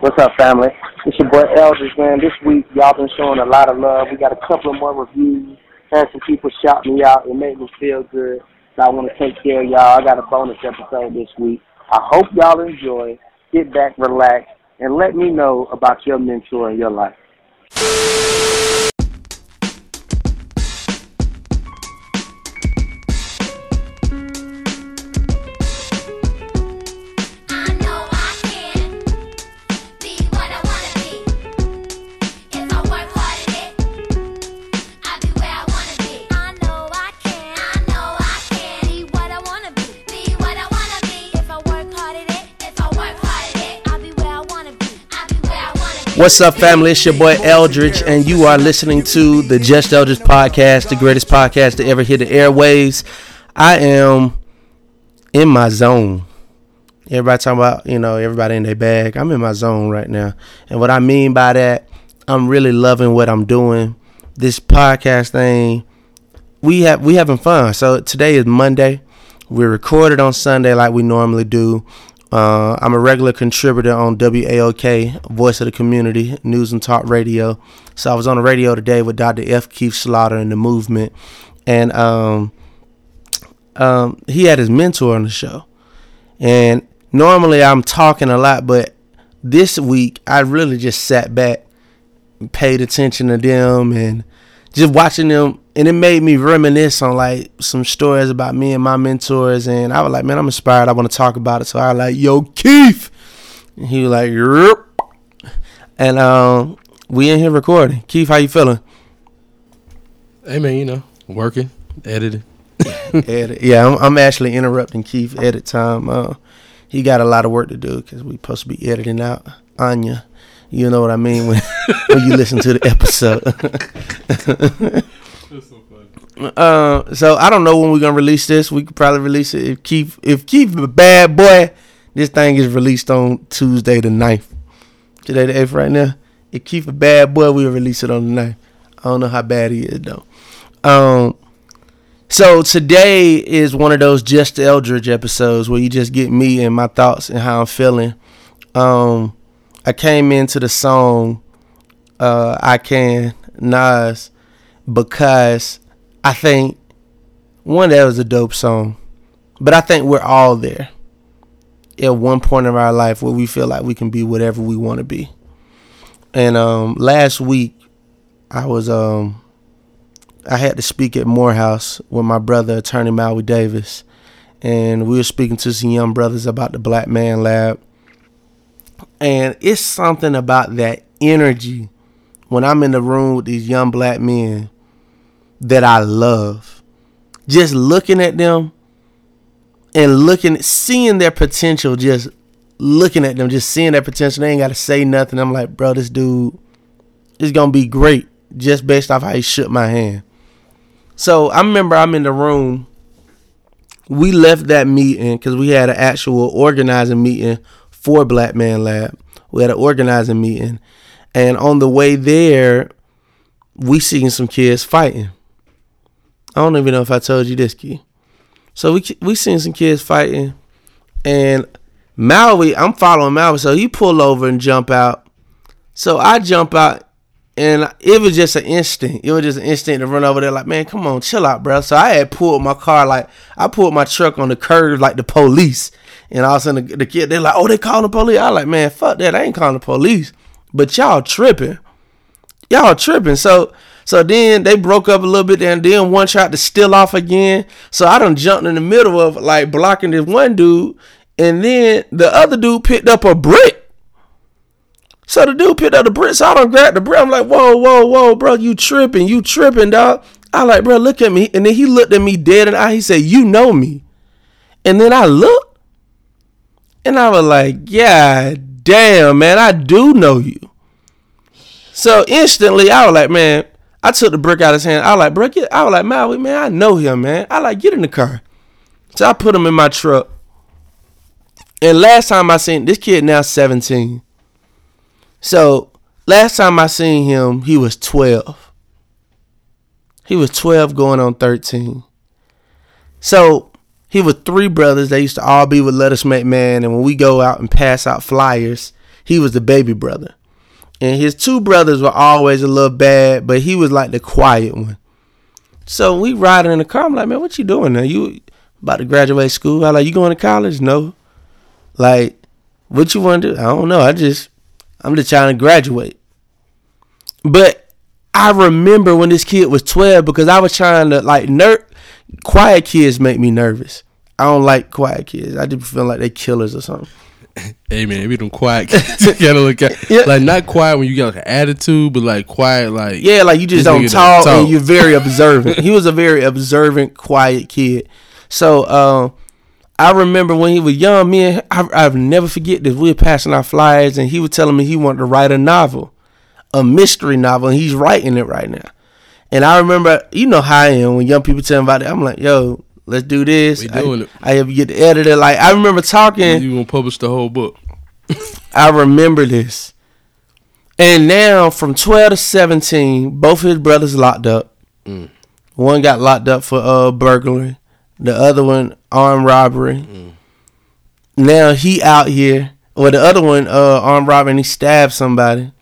What's up, family? It's your boy Eldridge, man. This week, y'all been showing a lot of love. We got a couple of more reviews. Had some people shout me out. It made me feel good. So I want to take care of y'all. I got a bonus episode this week. I hope y'all enjoy. Get back, relax, and let me know about your mentor in your life. What's up, family? It's your boy Eldridge, and you are listening to the Just Eldridge podcast, the greatest podcast to ever hit the airwaves. I am in my zone. Everybody talking about, you know, everybody in their bag. I'm in my zone right now. And what I mean by that, I'm really loving what I'm doing. This podcast thing, we have we having fun. So today is Monday. We recorded on Sunday like we normally do. Uh, I'm a regular contributor on WAOK, Voice of the Community, News and Talk Radio. So I was on the radio today with Dr. F. Keith Slaughter and the movement. And um, um, he had his mentor on the show. And normally I'm talking a lot, but this week I really just sat back paid attention to them and just watching them and it made me reminisce on like some stories about me and my mentors and I was like, man, I'm inspired. I want to talk about it. So I was like, yo, Keith. And he was like, Rup. and um, we in here recording. Keith, how you feeling? Hey man, you know, working, editing. edit. Yeah, I'm, I'm, actually interrupting Keith edit time. Uh, he got a lot of work to do because we supposed to be editing out Anya. You know what I mean when when you listen to the episode. Uh, so I don't know when we're gonna release this. We could probably release it if Keith if Keith a bad boy. This thing is released on Tuesday the 9th. Today the eighth right now. If Keith a bad boy, we'll release it on the 9th. I don't know how bad he is though. Um so today is one of those just Eldridge episodes where you just get me and my thoughts and how I'm feeling. Um I came into the song uh I Can Nas because I think one that was a dope song, but I think we're all there at one point in our life where we feel like we can be whatever we want to be. And um, last week, I was um, I had to speak at Morehouse with my brother, Attorney Maui Davis, and we were speaking to some young brothers about the Black Man Lab. And it's something about that energy when I'm in the room with these young black men that I love. Just looking at them and looking, seeing their potential, just looking at them, just seeing their potential. They ain't got to say nothing. I'm like, bro, this dude is going to be great just based off how he shook my hand. So I remember I'm in the room. We left that meeting because we had an actual organizing meeting for Black Man Lab. We had an organizing meeting. And on the way there, we seen some kids fighting. I don't even know if I told you this, key. So we we seen some kids fighting, and Maui, I'm following Maui, so he pull over and jump out. So I jump out, and it was just an instinct. It was just an instinct to run over there, like, man, come on, chill out, bro. So I had pulled my car, like, I pulled my truck on the curb, like the police. And all of a sudden, the, the kid, they're like, oh, they calling the police. I like, man, fuck that. I ain't calling the police. But y'all tripping. Y'all tripping. So so then they broke up a little bit, and then one tried to steal off again. So I done jumped in the middle of like blocking this one dude, and then the other dude picked up a brick. So the dude picked up the brick, so I don't grab the brick. I'm like, whoa, whoa, whoa, bro, you tripping, you tripping, dog. I like, bro, look at me. And then he looked at me dead in the eye. He said, You know me. And then I looked, and I was like, Yeah, damn, man, I do know you. So instantly, I was like, man, I took the brick out of his hand. I was like, get, I was like, Maui, man, I know him, man. I like, get in the car. So I put him in my truck. And last time I seen this kid now 17. So last time I seen him, he was 12. He was 12 going on 13. So he was three brothers. They used to all be with Let Us Make Man. And when we go out and pass out flyers, he was the baby brother. And his two brothers were always a little bad, but he was like the quiet one. So we riding in the car. I'm like, man, what you doing now? You about to graduate school? I like, you going to college? No. Like, what you want to do? I don't know. I just, I'm just trying to graduate. But I remember when this kid was 12 because I was trying to like ner- quiet kids make me nervous. I don't like quiet kids. I just feel like they killers or something. Hey man, we them quiet kids. you gotta look at Yeah. like not quiet when you got like an attitude, but like quiet like Yeah, like you just don't talk, don't and you're very observant. he was a very observant, quiet kid. So um, I remember when he was young, me and I, I've never forget this. We were passing our flyers, and he was telling me he wanted to write a novel, a mystery novel, and he's writing it right now. And I remember, you know how I am when young people tell me about it. I'm like, yo, let's do this. We doing I, it. I ever get the editor. Like I remember talking. you gonna publish the whole book. I remember this. And now from 12 to 17, both his brothers locked up. Mm. One got locked up for uh burglary, the other one armed robbery. Mm. Now he out here, or the other one uh armed robbery and he stabbed somebody.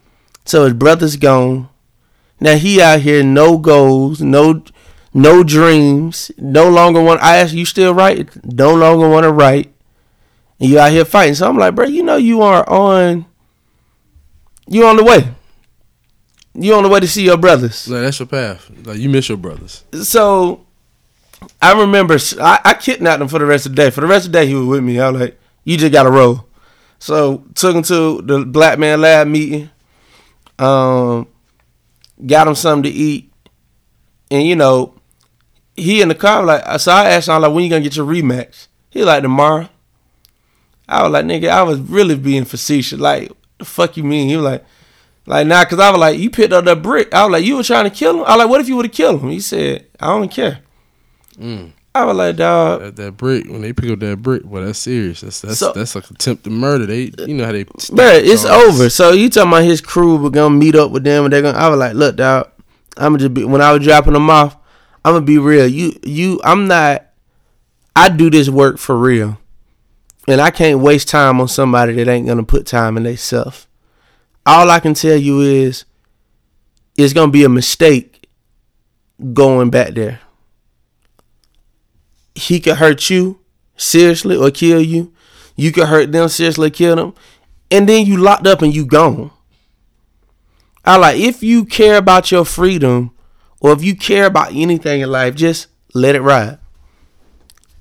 So his brother's gone. Now he out here, no goals, no no dreams, no longer want. I ask you still write, no longer want to write and you out here fighting. So I'm like, bro, you know you are on you on the way. You on the way to see your brothers. Like that's your path. Like you miss your brothers. So I remember I, I kidnapped him for the rest of the day. For the rest of the day he was with me. I was like, you just gotta roll. So took him to the black man lab meeting. Um got him something to eat. And you know, he in the car like so I asked him like when you gonna get your rematch? He like tomorrow. I was like, nigga, I was really being facetious. Like, the fuck you mean? He was like, like nah, cause I was like, you picked up that brick. I was like, you were trying to kill him. I was like, what if you would have killed him? He said, I don't care. Mm. I was like, dog. That, that brick when they pick up that brick, well, that's serious. That's that's So- that's like attempted murder. They you know how they. Bruh, it's over. So you talking about his crew were gonna meet up with them and they're gonna I was like, look, dog, I'ma just be when I was dropping them off, I'm gonna be real. You you I'm not I do this work for real. And I can't waste time on somebody that ain't gonna put time in themselves. All I can tell you is it's gonna be a mistake going back there. He could hurt you seriously or kill you. You could hurt them seriously, kill them, and then you locked up and you gone. I like if you care about your freedom or if you care about anything in life, just let it ride.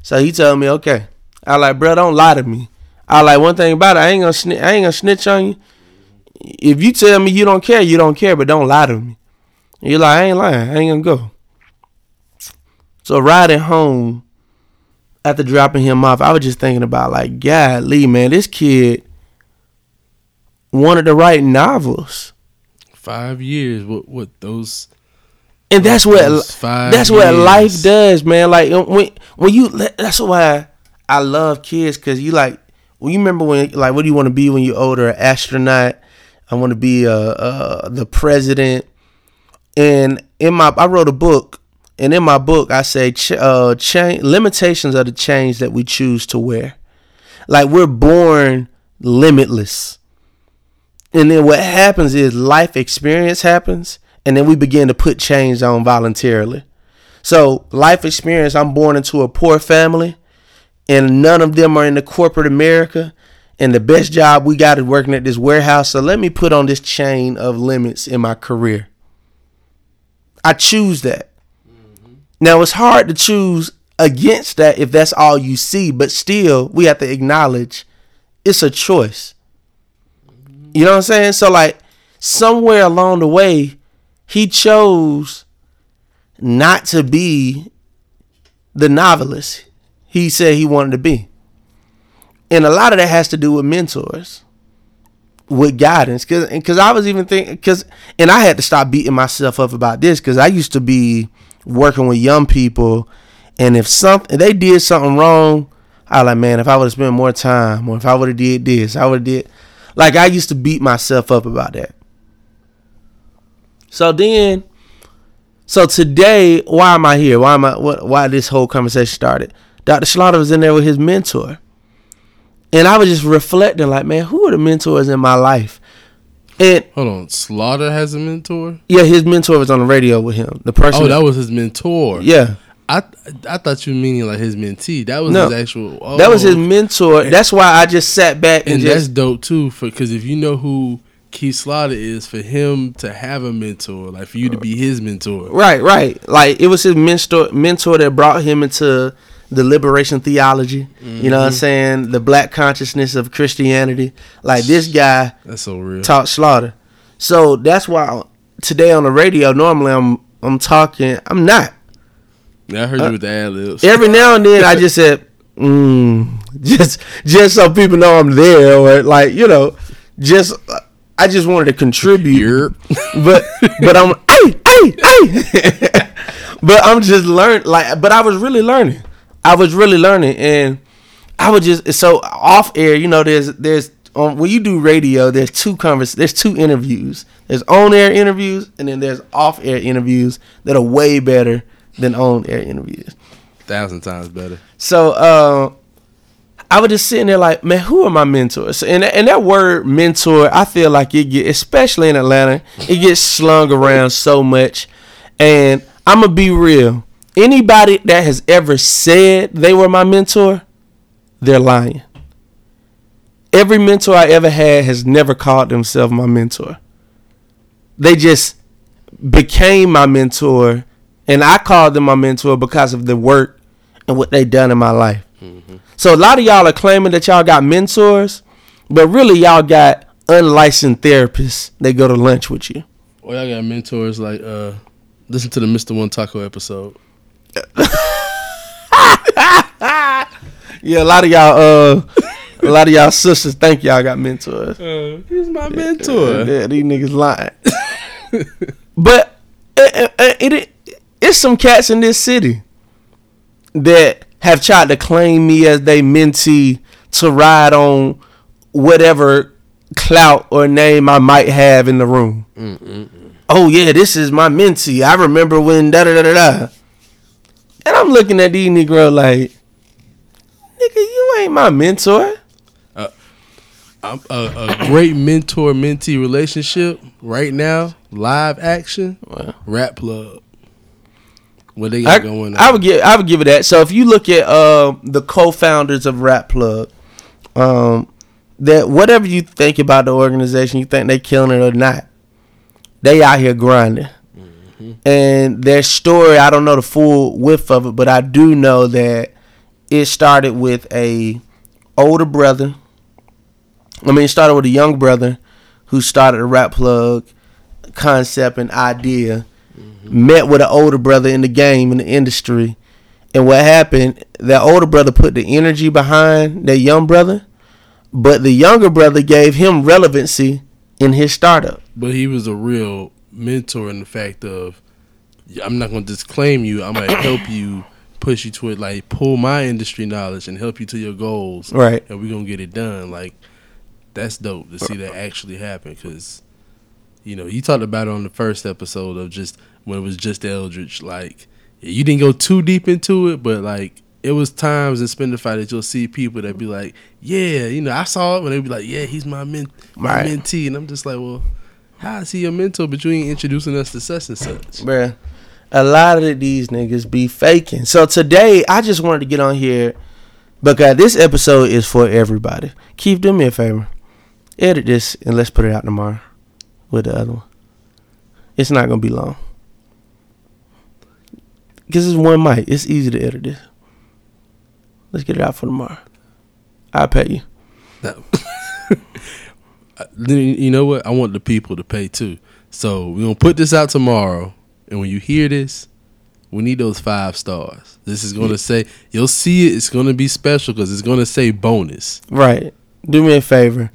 So he told me, okay. I like, bro, don't lie to me. I like one thing about it, I ain't gonna snitch, I ain't gonna snitch on you. If you tell me you don't care, you don't care, but don't lie to me. You're like, I ain't lying, I ain't gonna go. So riding home after dropping him off, I was just thinking about like, God, Lee, man, this kid wanted to write novels. Five years. What what those? And that's what that's what life does, man. Like when when you that's why I love kids because you like when you remember when like what do you want to be when you're older? An astronaut. I want to be uh, uh the president. And in my I wrote a book, and in my book I say ch- uh limitations are the chains that we choose to wear. Like we're born limitless. And then what happens is life experience happens, and then we begin to put chains on voluntarily. So, life experience I'm born into a poor family, and none of them are in the corporate America. And the best job we got is working at this warehouse. So, let me put on this chain of limits in my career. I choose that. Now, it's hard to choose against that if that's all you see, but still, we have to acknowledge it's a choice. You know what I'm saying? So like somewhere along the way, he chose not to be the novelist he said he wanted to be. And a lot of that has to do with mentors, with guidance. Cause, cause I was even thinking, cause, and I had to stop beating myself up about this, cause I used to be working with young people, and if something they did something wrong, I like, man, if I would have spent more time, or if I would have did this, I would have did. Like I used to beat myself up about that. So then, so today, why am I here? Why am I? What? Why this whole conversation started? Dr. Slaughter was in there with his mentor, and I was just reflecting, like, man, who are the mentors in my life? And Hold on, Slaughter has a mentor. yeah, his mentor was on the radio with him. The person, Oh, that was his mentor. yeah, I I thought you were meaning like his mentee. That was No. his actual. Oh, that was his mentor. That's why I just sat back and, and that's dope too. For because if you know who Keith Slaughter is, for him to have a mentor, like for you to be his mentor. right, right. Like it was his mentor, mentor that brought him into the liberation theology. You know what I'm saying? The black consciousness of Christianity. Like this guy That's so real. taught slaughter. So that's why today on the radio, normally I'm I'm talking. I'm not. Yeah, I heard Uh, you with the ad libs. Every now and then I just said, mm, just just so people know I'm there, or like you know, just I just wanted to contribute. But but I'm hey hey hey. but I'm just learn like. But I was really learning. I was really learning, and I was just so off air. You know, there's there's um, when you do radio, there's two convers there's two interviews. There's on air interviews, and then there's off air interviews that are way better than on air interviews. Thousand times better. So uh, I was just sitting there like, man, who are my mentors? And and that word mentor, I feel like it get, especially in Atlanta, it gets slung around so much. And I'm gonna be real. Anybody that has ever said they were my mentor, they're lying. Every mentor I ever had has never called themselves my mentor. They just became my mentor, and I called them my mentor because of the work and what they done in my life. So a lot of y'all are claiming that y'all got mentors, but really y'all got unlicensed therapists. They go to lunch with you. Well, y'all got mentors like uh listen to the Mr. One Taco episode. Yeah, a lot of y'all, uh, a lot of y'all sisters think y'all got mentors. Uh, he's my mentor. Yeah, these niggas lying. but it, it, it, it's some cats in this city that have tried to claim me as they mentee to ride on whatever clout or name I might have in the room. Oh yeah, this is my mentee. I remember when da da da da da. And I'm looking at these Negro like, nigga, you ain't my mentor. I'm a, a great mentor mentee relationship right now, live action, Wow. rap plug. What they got I, going on? I would give I would give it that. So if you look at uh, the co-founders of Rap Plug, um, that whatever you think about the organization, you think they killing it or not, they out here grinding. Mm-hmm. And their story, I don't know the full width of it, but I do know that it started with a older brother. I mean, it started with a young brother who started a Rap Plug concept and idea mm-hmm. met with an older brother in the game in the industry, and what happened? That older brother put the energy behind that young brother, but the younger brother gave him relevancy in his startup. but he was a real mentor in the fact of I'm not gonna disclaim you. I'm gonna help you push you to it, like pull my industry knowledge and help you to your goals. Right. and we're gonna get it done. Like that's dope to see that uh, actually happen because you know you talked about it on the first episode of just when it was just Eldridge. Like you didn't go too deep into it, but like it was times in Spendify that you'll see people that be like, yeah, you know, I saw it when they be like, yeah, he's my men, my Right. mentee, and I'm just like, well, how is he your mentor? But you ain't introducing us to such and such. Bruh, a lot of these niggas be faking. So today, I just wanted to get on here but because this episode is for everybody. Keep do me a favor. Edit this and let's put it out tomorrow with the other one. It's not going to be long. Because it's one mic. It's easy to edit this. Let's get it out for tomorrow. I'll pay you. That- Then you know what? I want the people to pay too. So we're gonna put this out tomorrow, and when you hear this, we need those five stars. This is gonna say you'll see it. It's gonna be special because it's gonna say bonus. Right. Do me a favor.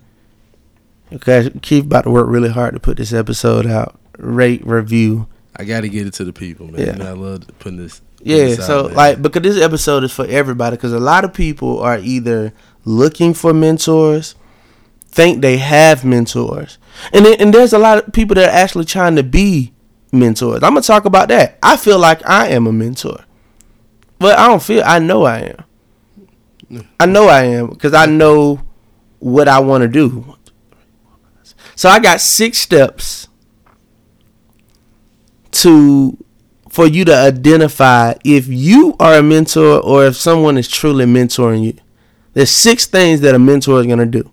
Okay, Keith about to work really hard to put this episode out. Rate, review, I got to get it to the people, man. Yeah. And I love putting this. putting Yeah, this so like because this episode is for everybody because a lot of people are either looking for mentors, think they have mentors, and and there's a lot of people that are actually trying to be mentors. I'm gonna talk about that. I feel like I am a mentor, but I don't feel. I know I am. I know I am because I know what I want to do. So I got six steps to for you to identify if you are a mentor or if someone is truly mentoring you. There's six things that a mentor is going to do.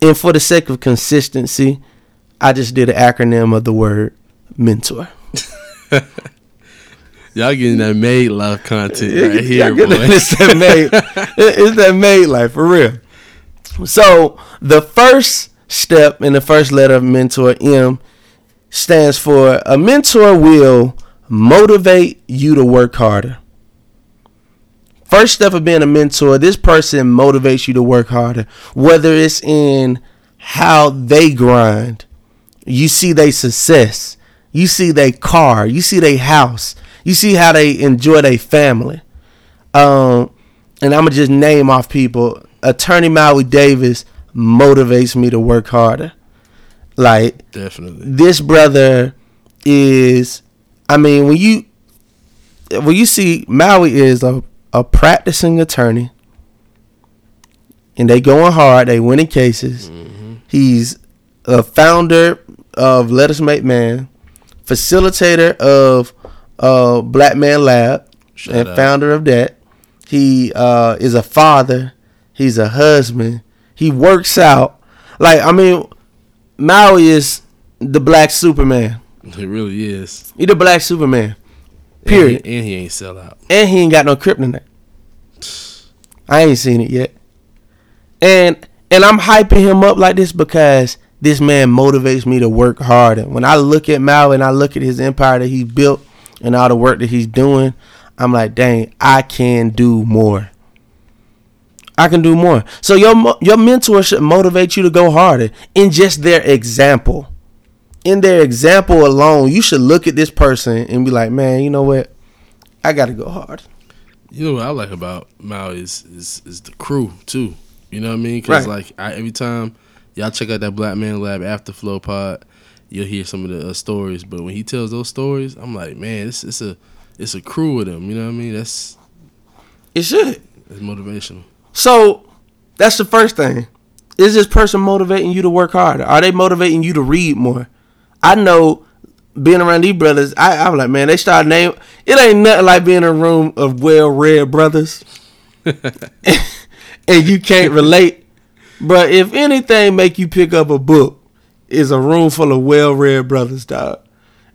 And for the sake of consistency, I just did an acronym of the word mentor. Y'all getting that made life content right here, boy. It's that made, it's that made life for real. So the first step in the first letter of mentor M stands for a mentor will motivate you to work harder. First step of being a mentor, this person motivates you to work harder, whether it's in how they grind, you see their success, you see their car, you see their house, you see how they enjoy their family. Um, and I'm gonna just name off people. Attorney Maui Davis motivates me to work harder. Like Definitely. this brother is I mean when you when you see Maui is a, a practicing attorney and they going hard, they winning cases. He's a founder of Let Us Make Man, facilitator of uh, Black Man Lab, and founder of that. He uh, is a father. He's a husband. He works out. Like I mean, Maui is the Black Superman. He really is. He the Black Superman. And Period. he, and he ain't sell out. And he ain't got no kryptonite. I ain't seen it yet. And and I'm hyping him up like this because this man motivates me to work harder. When I look at Mao and I look at his empire that he built and all the work that he's doing, I'm like, dang, I can do more. I can do more. So your your mentor should motivate you to go harder in just their example. In their example alone, you should look at this person and be like, man, you know what? I got to go hard. You know what I like about Mao is is, is the crew too. You know what I mean? Because Right. like I, every time y'all check out that Black Man Lab After Flow pod, you'll hear some of the uh, stories. But when he tells those stories, I'm like, man, it's it's a it's a crew with him. You know what I mean? That's It should. that's motivational. So that's the first thing. Is this person motivating you to work harder? Are they motivating you to read more? I know being around these brothers, I, I'm like, man, they start name. It ain't nothing like being in a room of well-read brothers, and you can't relate. But if anything make you pick up a book, is a room full of well-read brothers, dog.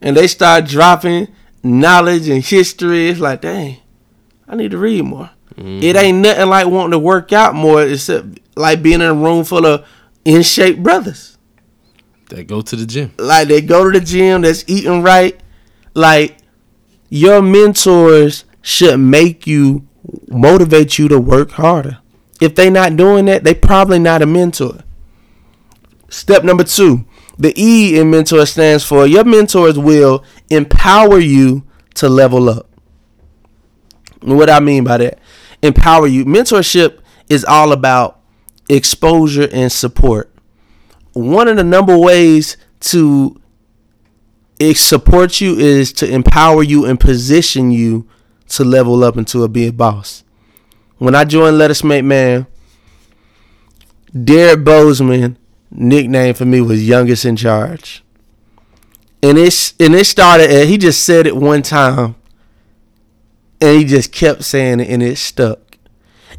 And they start dropping knowledge and history. It's like, dang, I need to read more. Mm-hmm. It ain't nothing like wanting to work out more, except like being in a room full of in shape brothers. That go to the gym. Like they go to the gym, that's eating right. Like your mentors should make you motivate you to work harder. If they not doing that, they probably not a mentor. Step number two, the E in mentor stands for your mentors will empower you to level up. What I mean by that, empower you. Mentorship is all about exposure and support. One of the number ways to support you is to empower you and position you to level up into a big boss. When I joined Let Us Make Man, Derrick Boazman, nickname for me was youngest in charge. And it's and it started and he just said it one time and he just kept saying it and it stuck.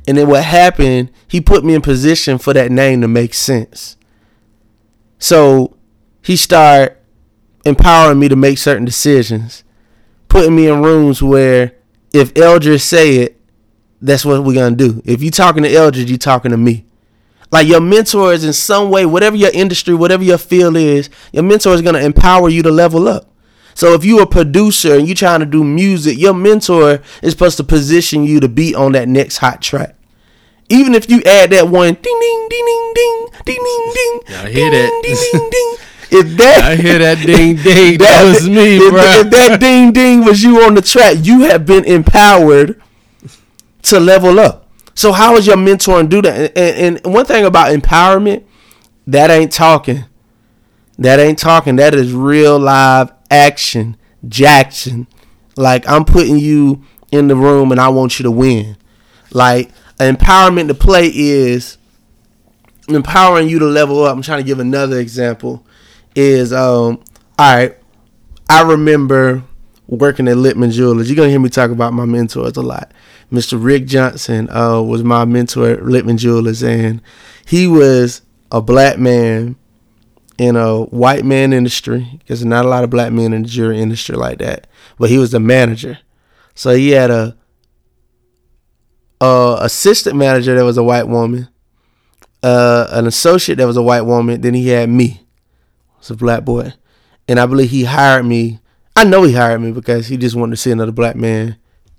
And then what happened, he put me in position for that name to make sense. So he started empowering me to make certain decisions, putting me in rooms where if Eldridge say it, that's what we're gonna do. If you talking to Eldridge, you talking to me. Like your mentor is in some way, whatever your industry, whatever your field is, your mentor is gonna empower you to level up. So if you're a producer and you're trying to do music, your mentor is supposed to position you to be on that next hot track. Even if you add that one ding ding ding ding ding ding ding ding. I hear ding, that. Ding ding ding. If that I hear that ding ding. That was me, if, bro. if that ding ding was you on the track, you have been empowered to level up. So how is your mentor and do that? And, and one thing about empowerment, that ain't talking. That ain't talking. That is real live action, Jackson. Like I'm putting you in the room and I want you to win. Like empowerment to play is empowering you to level up. I'm trying to give another example. Is um all right. I remember working at Littman Jewelers. You're gonna hear me talk about my mentors a lot. Mr. Rick Johnson uh, was my mentor at Littman Jewelers, and he was a black man in a white man industry because not a lot of black men in the jewelry industry like that. But he was the manager, so he had a, a assistant manager that was a white woman, uh, an associate that was a white woman. Then he had me, was a black boy, and I believe he hired me. I know he hired me because he just wanted to see another black man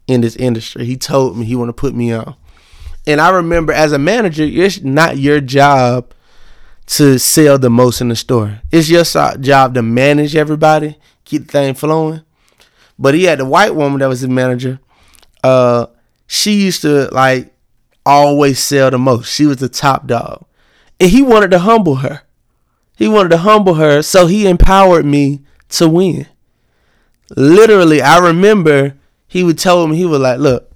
in this industry. He told me he wanted to put me on. And I remember as a manager, it's not your job to sell the most in the store. It's your job to manage everybody, keep the thing flowing. But he had the white woman that was his manager. Uh, she used to like always sell the most. She was the top dog. And he wanted to humble her. He wanted to humble her, so he empowered me to win. Literally, I remember he would tell me, he was like, Look,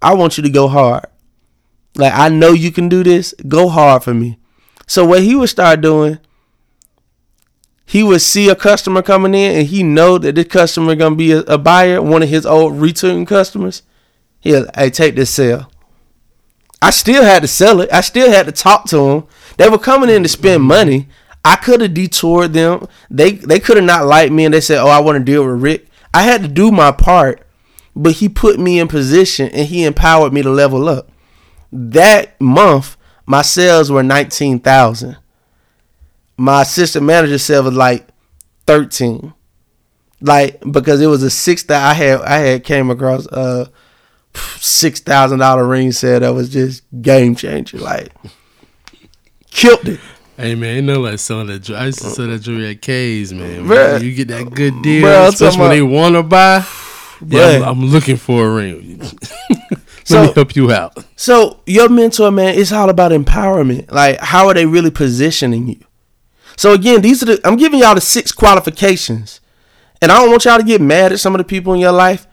I want you to go hard. Like, I know you can do this. Go hard for me. So, what he would start doing, he would see a customer coming in and he know that this customer gonna be a, a buyer, one of his old return customers. He'll hey, take this sale. I still had to sell it. I still had to talk to them. They were coming in to spend money. I could have detoured them. They they could have not liked me and they said, Oh, I want to deal with Rick. I had to do my part, but he put me in position and he empowered me to level up. That month, my sales were 19,000. My assistant manager sale was like 13. Like because it was a six that I had I had came across a six thousand dollar ring set that was just game changer. Like killed it. Hey man, ain't no like selling that. I used to sell that jewelry at Kay's, man. Bruh. you get that good deal, Bruh, I'm especially when they want to buy. Yeah, I'm, I'm looking for a ring. Let So- me help you out. So your mentor, man, it's all about empowerment. Like, how are they really positioning you? So again, these are the I'm giving y'all the six qualifications. And I don't want y'all to get mad at some of the people in your life.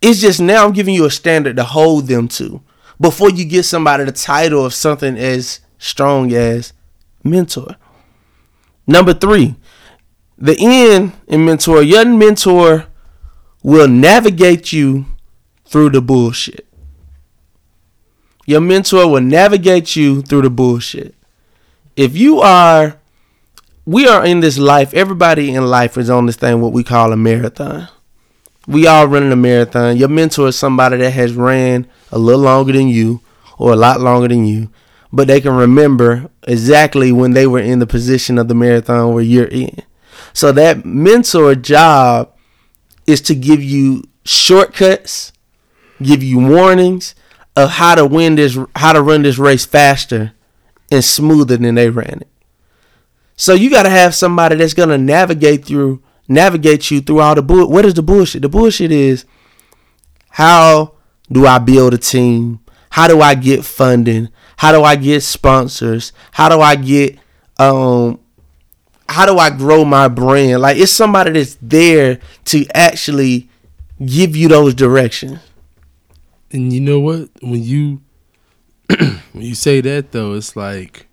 It's just now I'm giving you a standard to hold them to before you get somebody the title of something as strong as mentor. Number three, the N in mentor, your mentor will navigate you through the bullshit. Your mentor will navigate you through the bullshit. If you are, we are in this life, everybody in life is on this thing, what we call a marathon. We all running a marathon. Your mentor is somebody that has ran a little longer than you or a lot longer than you, but they can remember exactly when they were in the position of the marathon where you're in. So that mentor job is to give you shortcuts, give you warnings of how to win this, how to run this race faster and smoother than they ran it. So you got to have somebody that's gonna navigate through, navigate you through all the bull. What is the bullshit? The bullshit is how do I build a team? How do I get funding? How do I get sponsors? How do I get um how do I grow my brand? Like it's somebody that's there to actually give you those directions. And you know what? When you when you say that though, it's like.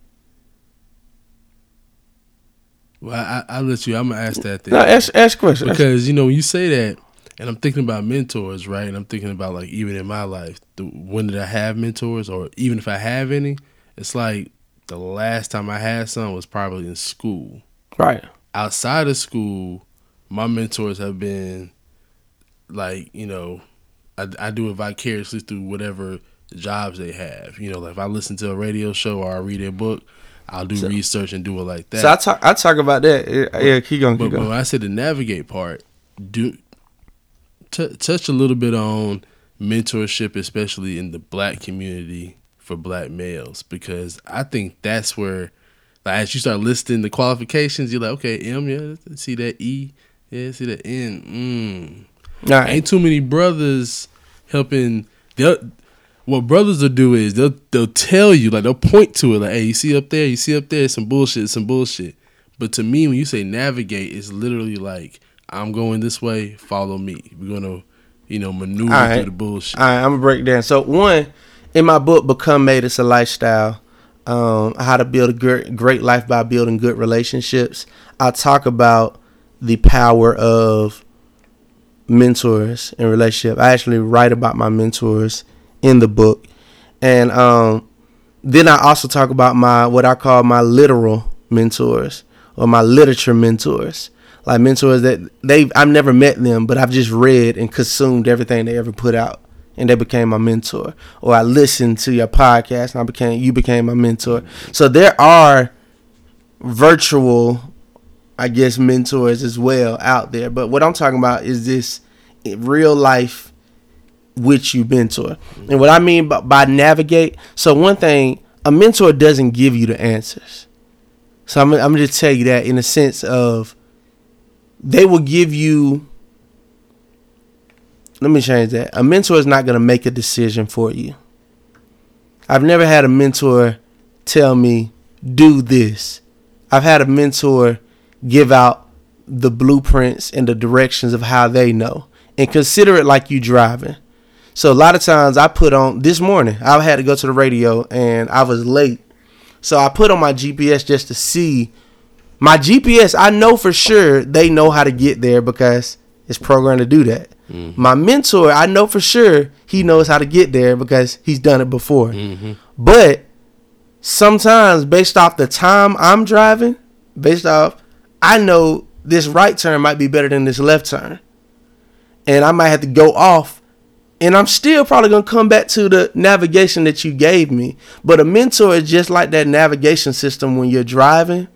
Well, I, I, I'll let you. I'm gonna ask that thing Now ask ask questions. because you know when you say that, and I'm thinking about mentors, right? And I'm thinking about like even in my life, the, when did I have mentors, or even if I have any, it's like the last time I had some was probably in school. Right. Outside of school, my mentors have been like you know, I, I do it vicariously through whatever jobs they have. You know, like if I listen to a radio show or I read a book, I'll do So- research and do it like that. So I talk I talk about that. Yeah, keep going, But, keep but going. when I said the navigate part, do t- touch a little bit on mentorship, especially in the black community for black males, because I think that's where, like, as you start listing the qualifications, you're like, okay, M, yeah, see that E, yeah, see that N, mm. Right. Ain't too many brothers helping. They'll, what brothers will do is they'll they'll tell you like they'll point to it like, hey, you see up there, you see up there, some bullshit, some bullshit. But to me, when you say navigate, it's literally like I'm going this way, follow me. We're gonna, you know, maneuver right. through the bullshit. All right, I'm gonna break down. So one, in my book, Become Made It's a Lifestyle, um, how to build a great, great life by building good relationships, I talk about the power of mentors in relationship. I actually write about my mentors in the book. And um, then I also talk about my what I call my literal mentors or my literature mentors. Like mentors that they I've never met them, but I've just read and consumed everything they ever put out and they became my mentor. Or I listened to your podcast and I became you became my mentor. So there are virtual I guess mentors as well out there. But what I'm talking about is this real life which you mentor. And what I mean by, by navigate, so one thing, a mentor doesn't give you the answers. So I'm, I'm going to tell you that in a sense of they will give you let me change that. A mentor is not going to make a decision for you. I've never had a mentor tell me, do this. I've had a mentor give out the blueprints and the directions of how they know and consider it like you driving. So a lot of times I put on this morning, I had to go to the radio and I was late. So I put on my GPS just to see my GPS. I know for sure they know how to get there because it's programmed to do that. Mm-hmm. My mentor, I know for sure he knows how to get there because he's done it before. Mm-hmm. But sometimes, based off the time I'm driving, based off, I know this right turn might be better than this left turn. And I might have to go off. And I'm still probably going to come back to the navigation that you gave me. But a mentor is just like that navigation system when you're driving.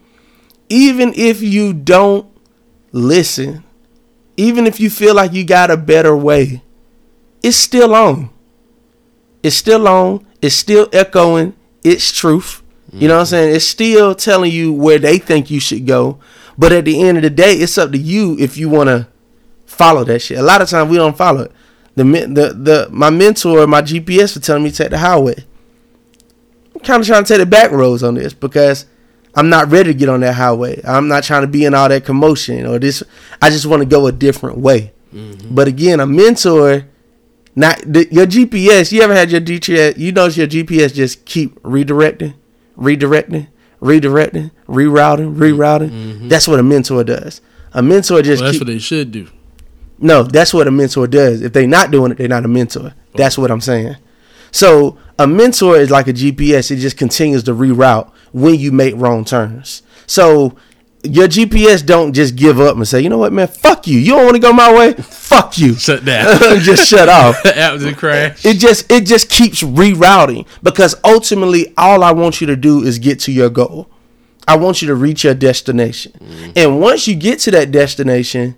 Even if you don't listen, even if you feel like you got a better way, it's still on. It's still on. It's still echoing its truth. You know what I'm mm-hmm. saying? It's still telling you where they think you should go. But at the end of the day, it's up to you if you want to follow that shit. A lot of times we don't follow it. The the the my mentor, my GPS, for telling me to take the highway. I'm kind of trying to take the back roads on this because I'm not ready to get on that highway. I'm not trying to be in all that commotion or this. I just want to go a different way. Mm-hmm. But again, a mentor, not the, your GPS. You ever had your GPS? You know your GPS just keep redirecting, redirecting, redirecting, rerouting, rerouting. Mm-hmm. That's what a mentor does. A mentor just. Well, that's keep, what they should do. No, that's what a mentor does. If they're not doing it, they're not a mentor. That's what I'm saying. So a mentor is like a GPS. It just continues to reroute when you make wrong turns. So your GPS don't just give up and say, you know what, man, fuck you. You don't want to go my way? Fuck you. Shut down. just shut off. the app just crash. It just it just keeps rerouting because ultimately all I want you to do is get to your goal. I want you to reach your destination. Mm. And once you get to that destination,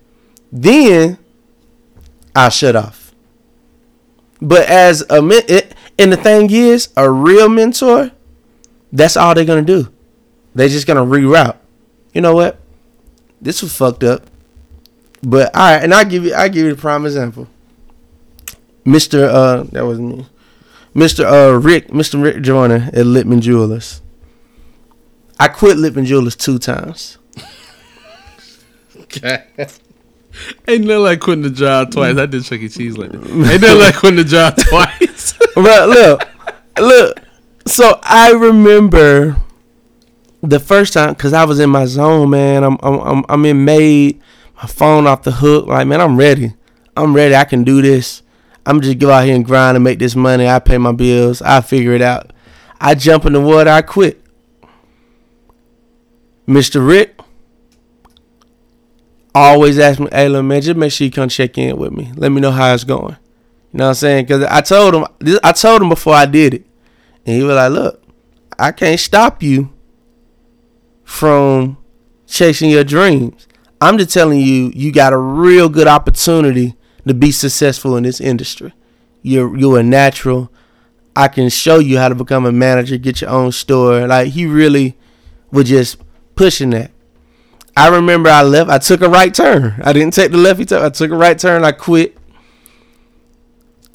then I shut off. But as a and the thing is, a real mentor, that's all they're gonna do. They're just gonna reroute. You know what? This was fucked up. But all right, and I give you, I give you a prime example. Mister, uh, that was me. Mister, uh, Rick, Mister Rick Joyner at Littman Jewelers. I quit Littman Jewelers two times. okay. Ain't nothing like quitting the job twice. I did Chuck E. Cheese like that. Ain't nothing like quitting the job twice. but look, look. So I remember the first time because I was in my zone, man. I'm I'm I'm in made. My phone off the hook. Like man, I'm ready. I'm ready. I can do this. I'm just go out here and grind and make this money. I pay my bills. I figure it out. I jump in the water. I quit. Mr. Rick always ask me, hey, little man, just make sure you come check in with me. Let me know how it's going. You know what I'm saying? Because I told him, I told him before I did it. And he was like, look, I can't stop you from chasing your dreams. I'm just telling you, you got a real good opportunity to be successful in this industry. You're you're a natural. I can show you how to become a manager, get your own store. Like he really was just pushing that. I remember I left. I took a right turn. I didn't take the lefty turn. I took a right turn. I quit.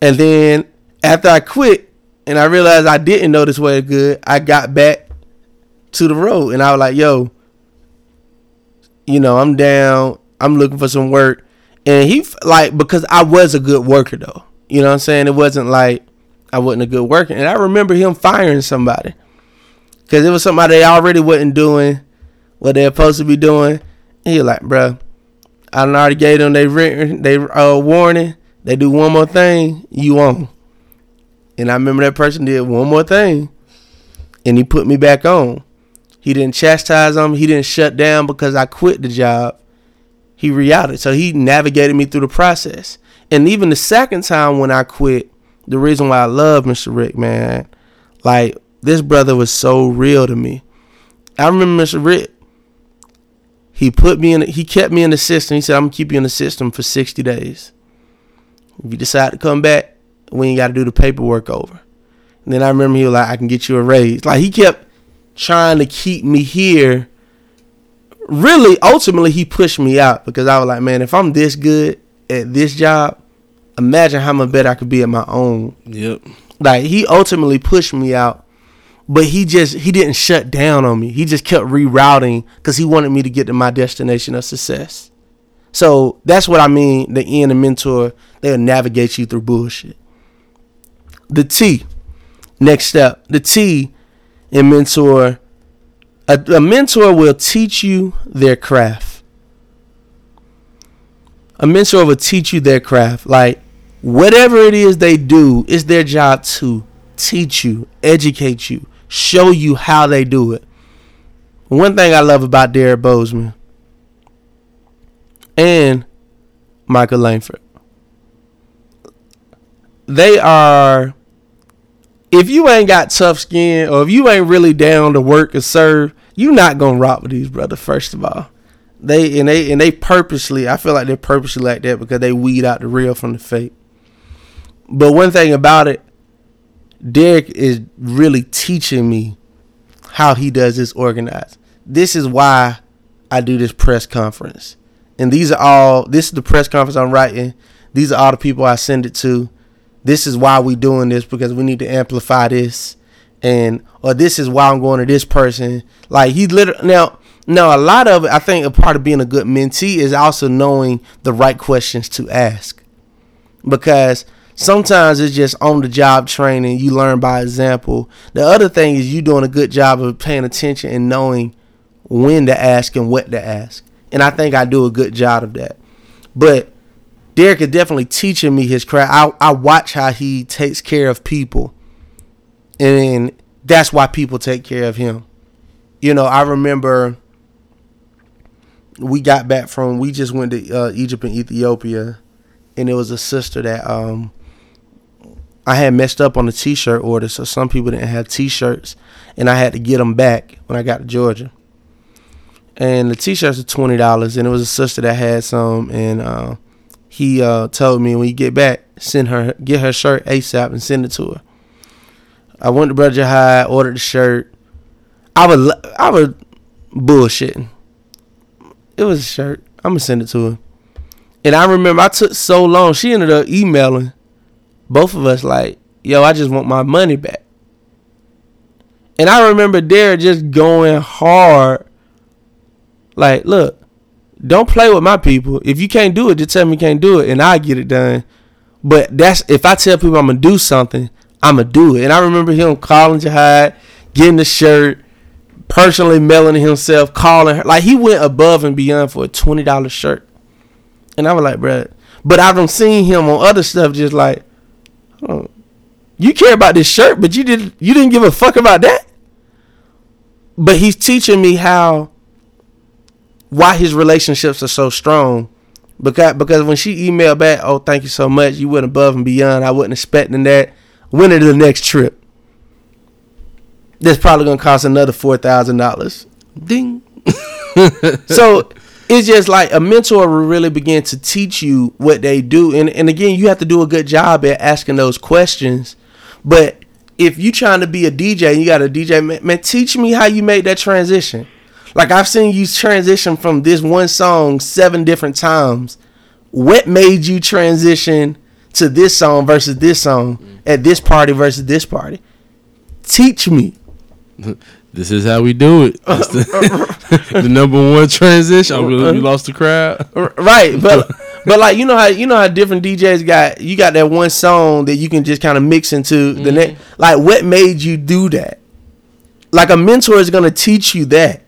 And then after I quit, and I realized I didn't know this way good, I got back to the road, and I was like, "Yo, you know, I'm down. I'm looking for some work." And he like because I was a good worker though. You know what I'm saying? It wasn't like I wasn't a good worker. And I remember him firing somebody because it was somebody they already wasn't doing what they're supposed to be doing. And was like, bro, I already gave them they written they uh warning. They do one more thing, you on. And I remember that person did one more thing, and he put me back on. He didn't chastise them. He didn't shut down because I quit the job. He reouted. So he navigated me through the process. And even the second time when I quit, the reason why I love Mr. Rick, man, like this brother was so real to me. I remember Mr. Rick. He put me in. He kept me in the system. He said, "I'm gonna keep you in the system for 60 days. If you decide to come back, we ain't got to do the paperwork over." And then I remember he was like, "I can get you a raise." Like he kept trying to keep me here. Really, ultimately, he pushed me out because I was like, "Man, if I'm this good at this job, imagine how much better I could be at my own." Yep. Like he ultimately pushed me out but he just he didn't shut down on me. He just kept rerouting because he wanted me to get to my destination of success. So that's what I mean. The end and mentor they'll navigate you through bullshit. The T, next step. The T in mentor. A, a mentor will teach you their craft. A mentor will teach you their craft. Like whatever it is they do, it's their job to teach you, educate you, show you how they do it. One thing I love about Derrick Boazman and Michael Langford, they are. If you ain't got tough skin, or if you ain't really down to work and serve, you not gonna rock with these brothers. First of all, they and they and they purposely. I feel like they're purposely like that because they weed out the real from the fake. But one thing about it, Derrick is really teaching me how he does this organized. This is why I do this press conference. And these are all this is the press conference I'm writing. These are all the people I send it to. This is why we doing this because we need to amplify this. And or this is why I'm going to this person. Like he literally now now a lot of it I think a part of being a good mentee is also knowing the right questions to ask. Because sometimes it's just on the job training you learn by example. The other thing is you doing a good job of paying attention and knowing when to ask and what to ask. And i think i do a good job of that. But Derrick is definitely teaching me his craft. I, I watch how he takes care of people and that's why people take care of him. You know i remember we got back from we just went to uh, egypt and ethiopia and it was a sister that um I had messed up on the t-shirt order, so some people didn't have t-shirts, and I had to get them back when I got to Georgia. And the t-shirts are twenty dollars, and it was a sister that had some, and uh, he uh, told me when you get back, send her get her shirt ASAP and send it to her. I went to Brother High, ordered the shirt. I was I was bullshitting. It was a shirt. I'm gonna send it to her. And I remember I took so long. She ended up emailing both of us like, yo, I just want my money back. And I remember Derrick just going hard. Like, look, don't play with my people. If you can't do it, just tell me you can't do it, and I get it done. But that's if I tell people I'm gonna do something, I'm gonna do it. And I remember him calling Jihad, getting the shirt, personally mailing himself, calling her. Like he went above and beyond for a twenty dollar shirt. And I was like, bro. But I've seen him on other stuff, just like, Oh. You care about this shirt, but you didn't you didn't give a fuck about that. But he's teaching me how why his relationships are so strong. Because because when she emailed back, oh thank you so much, you went above and beyond. I wasn't expecting that. When to the next trip. That's probably gonna cost another four thousand dollars. Ding. so it's just like a mentor will really begin to teach you what they do. And, and again you have to do a good job at asking those questions. But if you're trying to be a dj and you got a dj man, man teach me how you made that transition. Like i've seen you transition from this one song seven different times. What made you transition to this song versus this song at this party versus this party? Teach me this is how we do it. The, the, number one transition. Oh, we, we uh, lost the crowd. Right, but But like you know how you know how different DJs got you got that one song that you can just kind of mix into the mm-hmm. next. Like what made you do that? Like a mentor is gonna teach you that.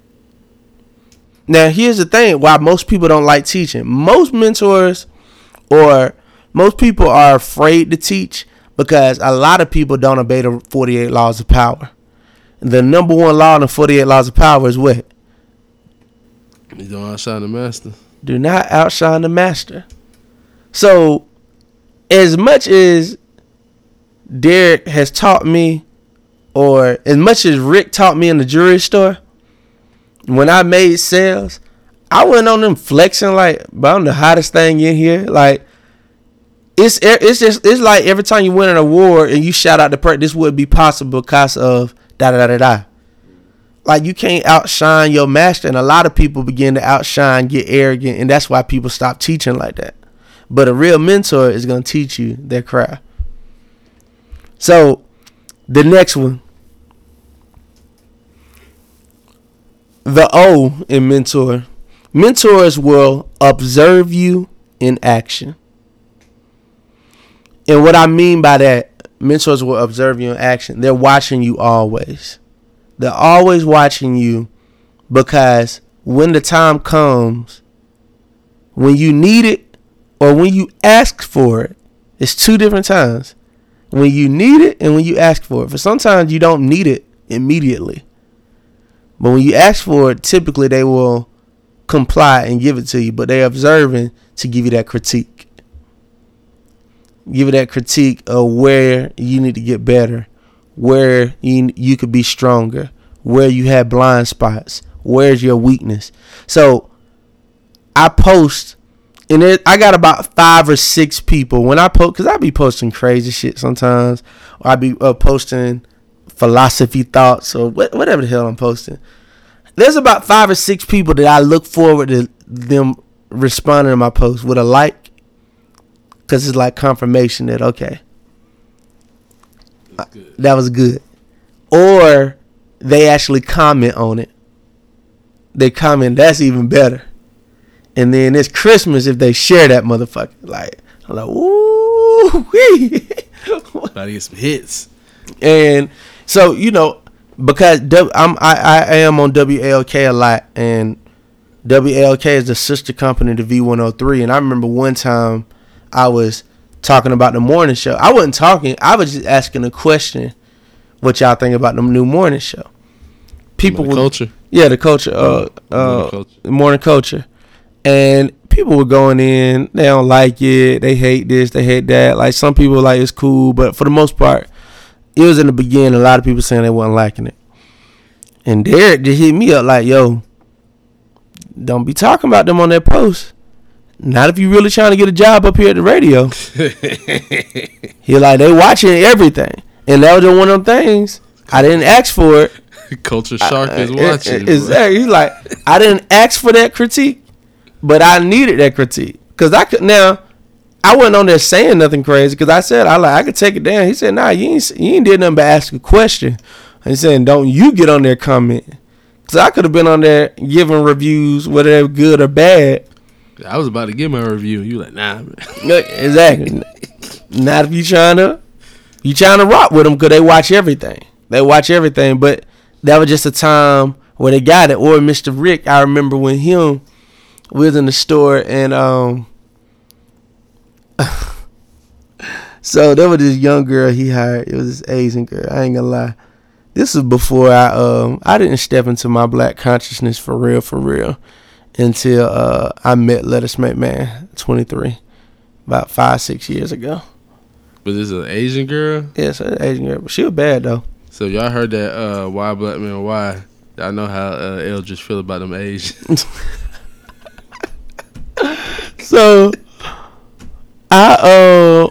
Now here's the thing: why most people don't like teaching. Most mentors or most people are afraid to teach because a lot of people don't obey the 48 laws of power. The number one law in the 48 laws of power is what? You don't outshine the master. do not outshine the master. So, as much as Derrick has taught me, or as much as Rick taught me in the jewelry store, when I made sales, I went on them flexing like, but I'm the hottest thing in here. Like, it's it's just it's like every time you win an award and you shout out the person, this would be possible because of da da da da like you can't outshine your master and a lot of people begin to outshine get arrogant and that's why people stop teaching like that. But a real mentor is to teach you their craft so the next one. The o in mentor. Mentors will observe you in action. And what i mean by that mentors will observe you in action they're watching you always they're always watching you because when the time comes, when you need it or when you ask for it, it's two different times. When you need it and when you ask for it. For sometimes you don't need it immediately. But when you ask for it, typically they will comply and give it to you, but they're observing to give you that critique. Give it that critique of where you need to get better where you you could be stronger, where you have blind spots, where's your weakness. So I post, and it, I got about five or six people when I post, cause I be posting crazy shit sometimes, or I be uh, posting philosophy thoughts or wh- whatever the hell I'm posting. There's about five or six people that I look forward to them responding to my post with a like, cause it's like confirmation that okay that was good. Or they actually comment on it. They comment, that's even better. And then it's Christmas if they share that motherfucker. Like, I'm like, ooh, wee. About to get some hits. and so you know, because W- I'm I, I am on WAOK a lot, and WAOK is the sister company to V103. And I remember one time I was talking about the morning show. I wasn't talking. I was just asking a question. What y'all think about the new morning show? People The would, culture. yeah, the culture, uh, Morning uh, culture. morning culture, and people were going in. They don't like it. They hate this. They hate that. Like some people like it's cool, but for the most part, it was in the beginning. A lot of people saying they wasn't liking it, and Derrick just hit me up like, "Yo, don't be talking about them on that post. Not if you really trying to get a job up here at the radio." he like they watching everything, and that was just one of them things. I didn't ask for it. culture shark is Uh, watching. Exactly. He's like, I didn't ask for that critique, but I needed that critique because I could now. I wasn't on there saying nothing crazy because I said I like I could take it down. He said, Nah, you ain't you ain't did nothing but ask a question. He saying, Don't you get on there comment because I could have been on there giving reviews, whether good or bad. I was about to give my review. You like, nah, man. Exactly. Not if you trying to, you trying to rock with them because they watch everything. They watch everything. But that was just a time where they got it. Or Mr. Rick, I remember when him we was in the store and um. so there was this young girl he hired. It was this Asian girl. I ain't gonna lie. This was before I um I didn't step into my black consciousness for real for real until uh I met Let Us Make Man, 23 about five, six years ago. But this is an Asian girl. So that Asian girl, but she was bad though. So y'all heard that uh, why black men why? I know how uh, Eldridge feel about them Asians. So I uh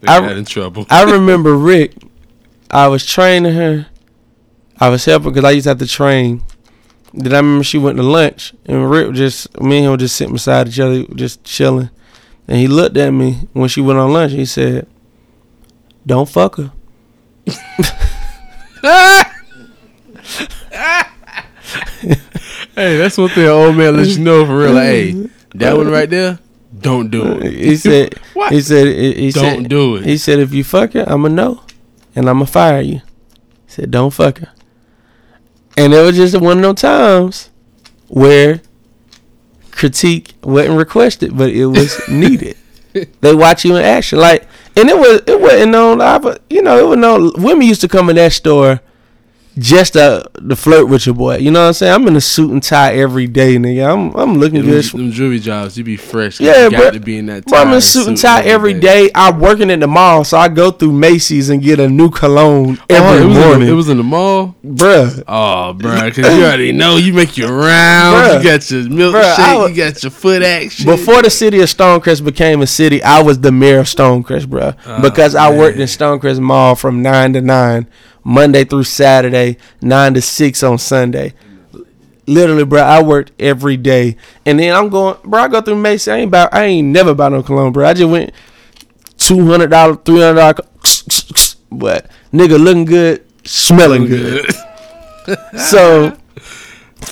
they I- got in trouble. I remember Rick. I was training her. I was helping because I used to have to train. Then I remember she went to lunch and Rick just me and him just sitting beside each other, just chilling. And he looked at me when she went on lunch. He said, "Don't fuck her." hey, that's one thing an old man let you know for real. Like, hey, That one right there, don't do it. He said. What? He said. He, he Don't said, do it. He said, if you fuck her, I'ma know, and I'ma fire you. He said, don't fuck her. And it was just one of those times where critique wasn't requested, but it was needed. they watch you in action, like, and it was it wasn't no, I- you know, it was no. Women used to come in that store just to, to flirt with your boy. You know what I'm saying? I'm in a suit and tie every day, nigga. I'm I'm looking Them, good. them jewelry jobs, you be fresh. Yeah, you to be in that. Bro, I'm in suit and tie every day. I'm working at the mall, so I go through Macy's and get a new cologne Oh, every it was morning. In, it was in the mall. Bruh. Oh, bro, because you already know you make your rounds. Bruh. You got your milkshake. Bruh, I wa- you got your foot action. Before the city of Stonecrest became a city, I was the mayor of Stonecrest, bruh. Oh, because I worked in. Stonecrest Mall from 9 to 9, Monday through Saturday, 9 to 6 on Sunday. Literally, bro, I worked every day. And then I'm going, bro. I go through Macy's. I ain't, about, I ain't never bought no cologne, bro. I just went $200, $300. But nigga looking good, smelling good. So,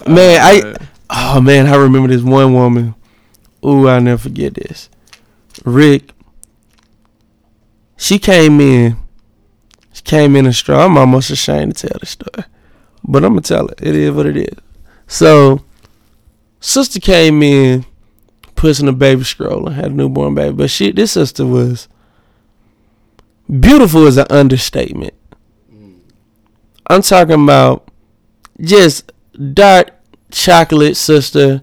man, I oh man, I remember this one woman. Ooh, I'll never forget this. Rick. She came in. She came in a straw. I'm almost ashamed to tell the story, but I'm gonna tell it. It is what it is. So, sister came in, pushing a baby stroller, had a newborn baby. But she, this sister was beautiful. Is an understatement. I'm talking about just dark chocolate sister,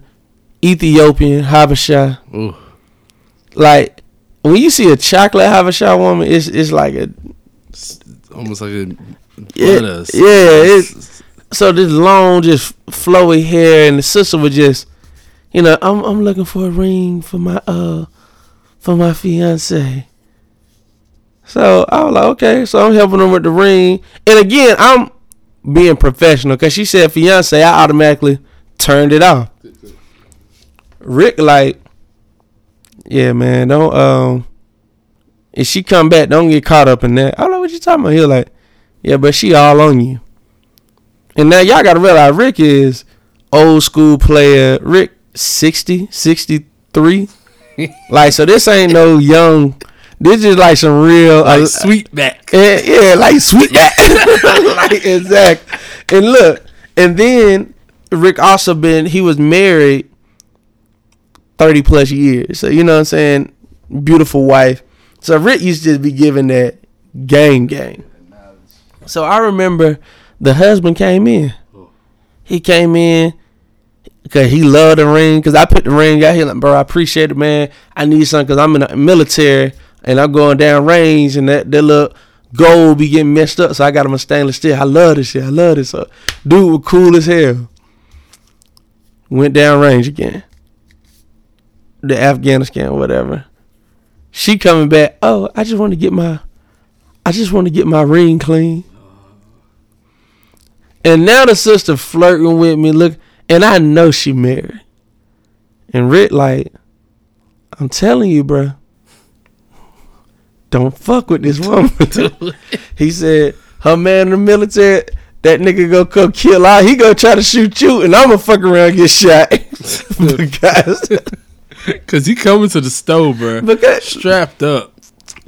Ethiopian Habesha. Ooh, Like when you see a chocolate Habesha woman, it's it's like a almost like a yeah, yeah. It's so this long, just flowy hair, and the sister was just, you know, I'm I'm looking for a ring for my uh for my fiance. So I was like, okay, so I'm helping her with the ring, and again, I'm being professional because she said fiance, I automatically turned it off. Rick like, yeah, man, don't um. If she come back, don't get caught up in that. I don't know what you talking about. He like, yeah, but she all on you. And now y'all gotta realize Rick is old school player. Rick 60, 63. like so this ain't no young this is like some real like uh, sweet back. yeah, yeah, like sweet that. like exact. And look, and then Rick also been he was married thirty plus years. So you know what I'm saying? Beautiful wife. So Rick used to be giving that game game. So I remember the husband came in. He came in because he loved the ring. Because I put the ring out here, like, bro, I appreciate it, man. I need something because I'm in the military and I'm going down range and that, that little gold be getting messed up. So I got him a stainless steel. I love this shit. I love this. So dude was cool as hell. Went down range again. The Afghanistan, whatever. She coming back. Oh, I just want to get my, I just want to get my ring clean. And now the sister flirting with me. Look, and I know she married. And Rick like, I'm telling you, bruh. Don't fuck with this woman. he said, her man in the military, that nigga go come kill out. He go try to shoot you, and I'ma fuck around and get shot. because, Cause he coming to the stove, bro. because Strapped up.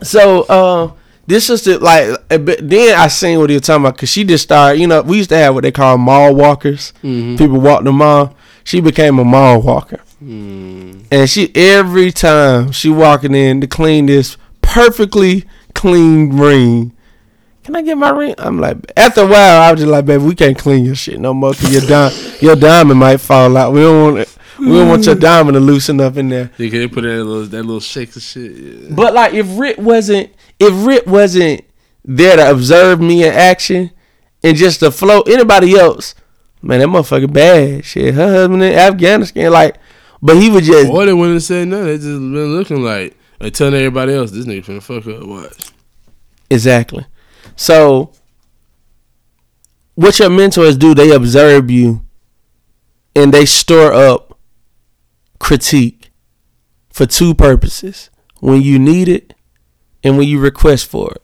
So uh, this is the like. Then I seen what he was talking about because she just started. You know, we used to have what they call mall walkers. People walk the mall. She became a mall walker, and she every time she walking in to clean this perfectly clean ring. Can I get my ring? I'm like, after a while, I was just like, baby, we can't clean your shit no more. Cause your di- your diamond might fall out. We don't want it. We don't want your mm. diamond to loosen up in there. Yeah, 'cause they put that little that little shake of shit. Yeah. But like if Rick wasn't if Rick wasn't there to observe me in action and just to flow anybody else, man, that motherfucker bad. Shit, her husband in Afghanistan, like but he was just Or they wouldn't have said nothing. They just been looking like and telling everybody else this nigga finna fuck up. What? Exactly. So what your mentors do, they observe you and they store up critique for two purposes. When you need it and when you request for it.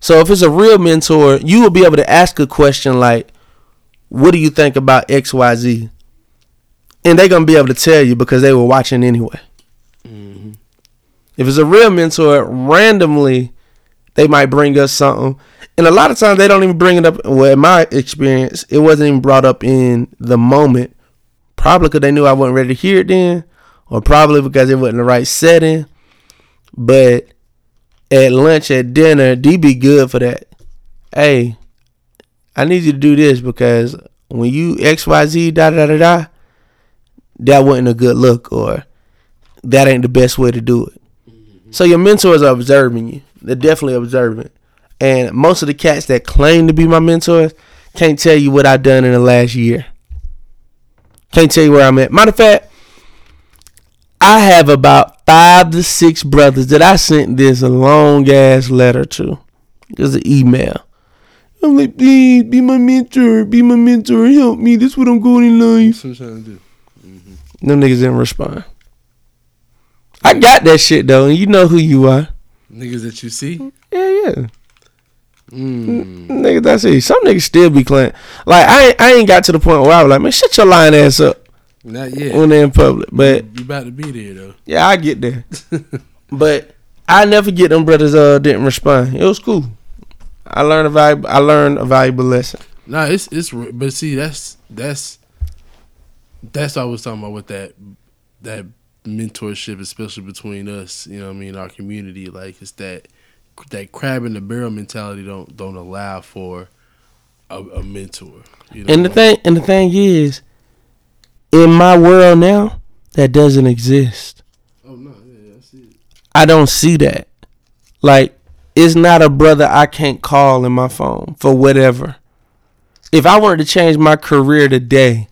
So if it's a real mentor, you will be able to ask a question like, What do you think about XYZ? and they're gonna be able to tell you because they were watching anyway. Mm-hmm. If it's a real mentor, randomly they might bring us something, and a lot of times they don't even bring it up. Well, in my experience, it wasn't even brought up in the moment. Probably because they knew I wasn't ready to hear it then, or probably because it wasn't the right setting. But at lunch, at dinner, D be good for that. Hey, I need you to do this because when you X Y Z da da da da, that wasn't a good look, or that ain't the best way to do it. So your mentors are observing you. They're definitely observing. And most of the cats that claim to be my mentors can't tell you what I've done in the last year. Can't tell you where I'm at. Matter of fact, I have about five to six brothers that I sent this long ass letter to. It's an email. I'm like, please be my mentor, be my mentor, help me. This is what I'm going in life. That's what I'm trying to do. Mm-hmm. Them niggas didn't respond. I got that shit though, and you know who you are. Niggas that you see. Yeah, yeah. Mm. Niggas, that's it. Some niggas still be playing. Like I, ain't, I ain't got to the point where I was like, man, shut your lying ass up Not yet. when they're in public. But you about to be there though. yeah, I get there. but I never get them brothers uh didn't respond. It was cool. I learned a valuable. I learned a valuable lesson. Nah, it's it's but see that's that's that's what I was talking about with that that mentorship, especially between us. You know, what I mean, our community. Like it's that that crab in the barrel mentality don't don't allow for a, a mentor. You know? And the thing, and the thing is, in my world now, that doesn't exist. Oh no, yeah, I see it. I don't see that. Like, it's not a brother I can't call in my phone for whatever. If I wanted to change my career today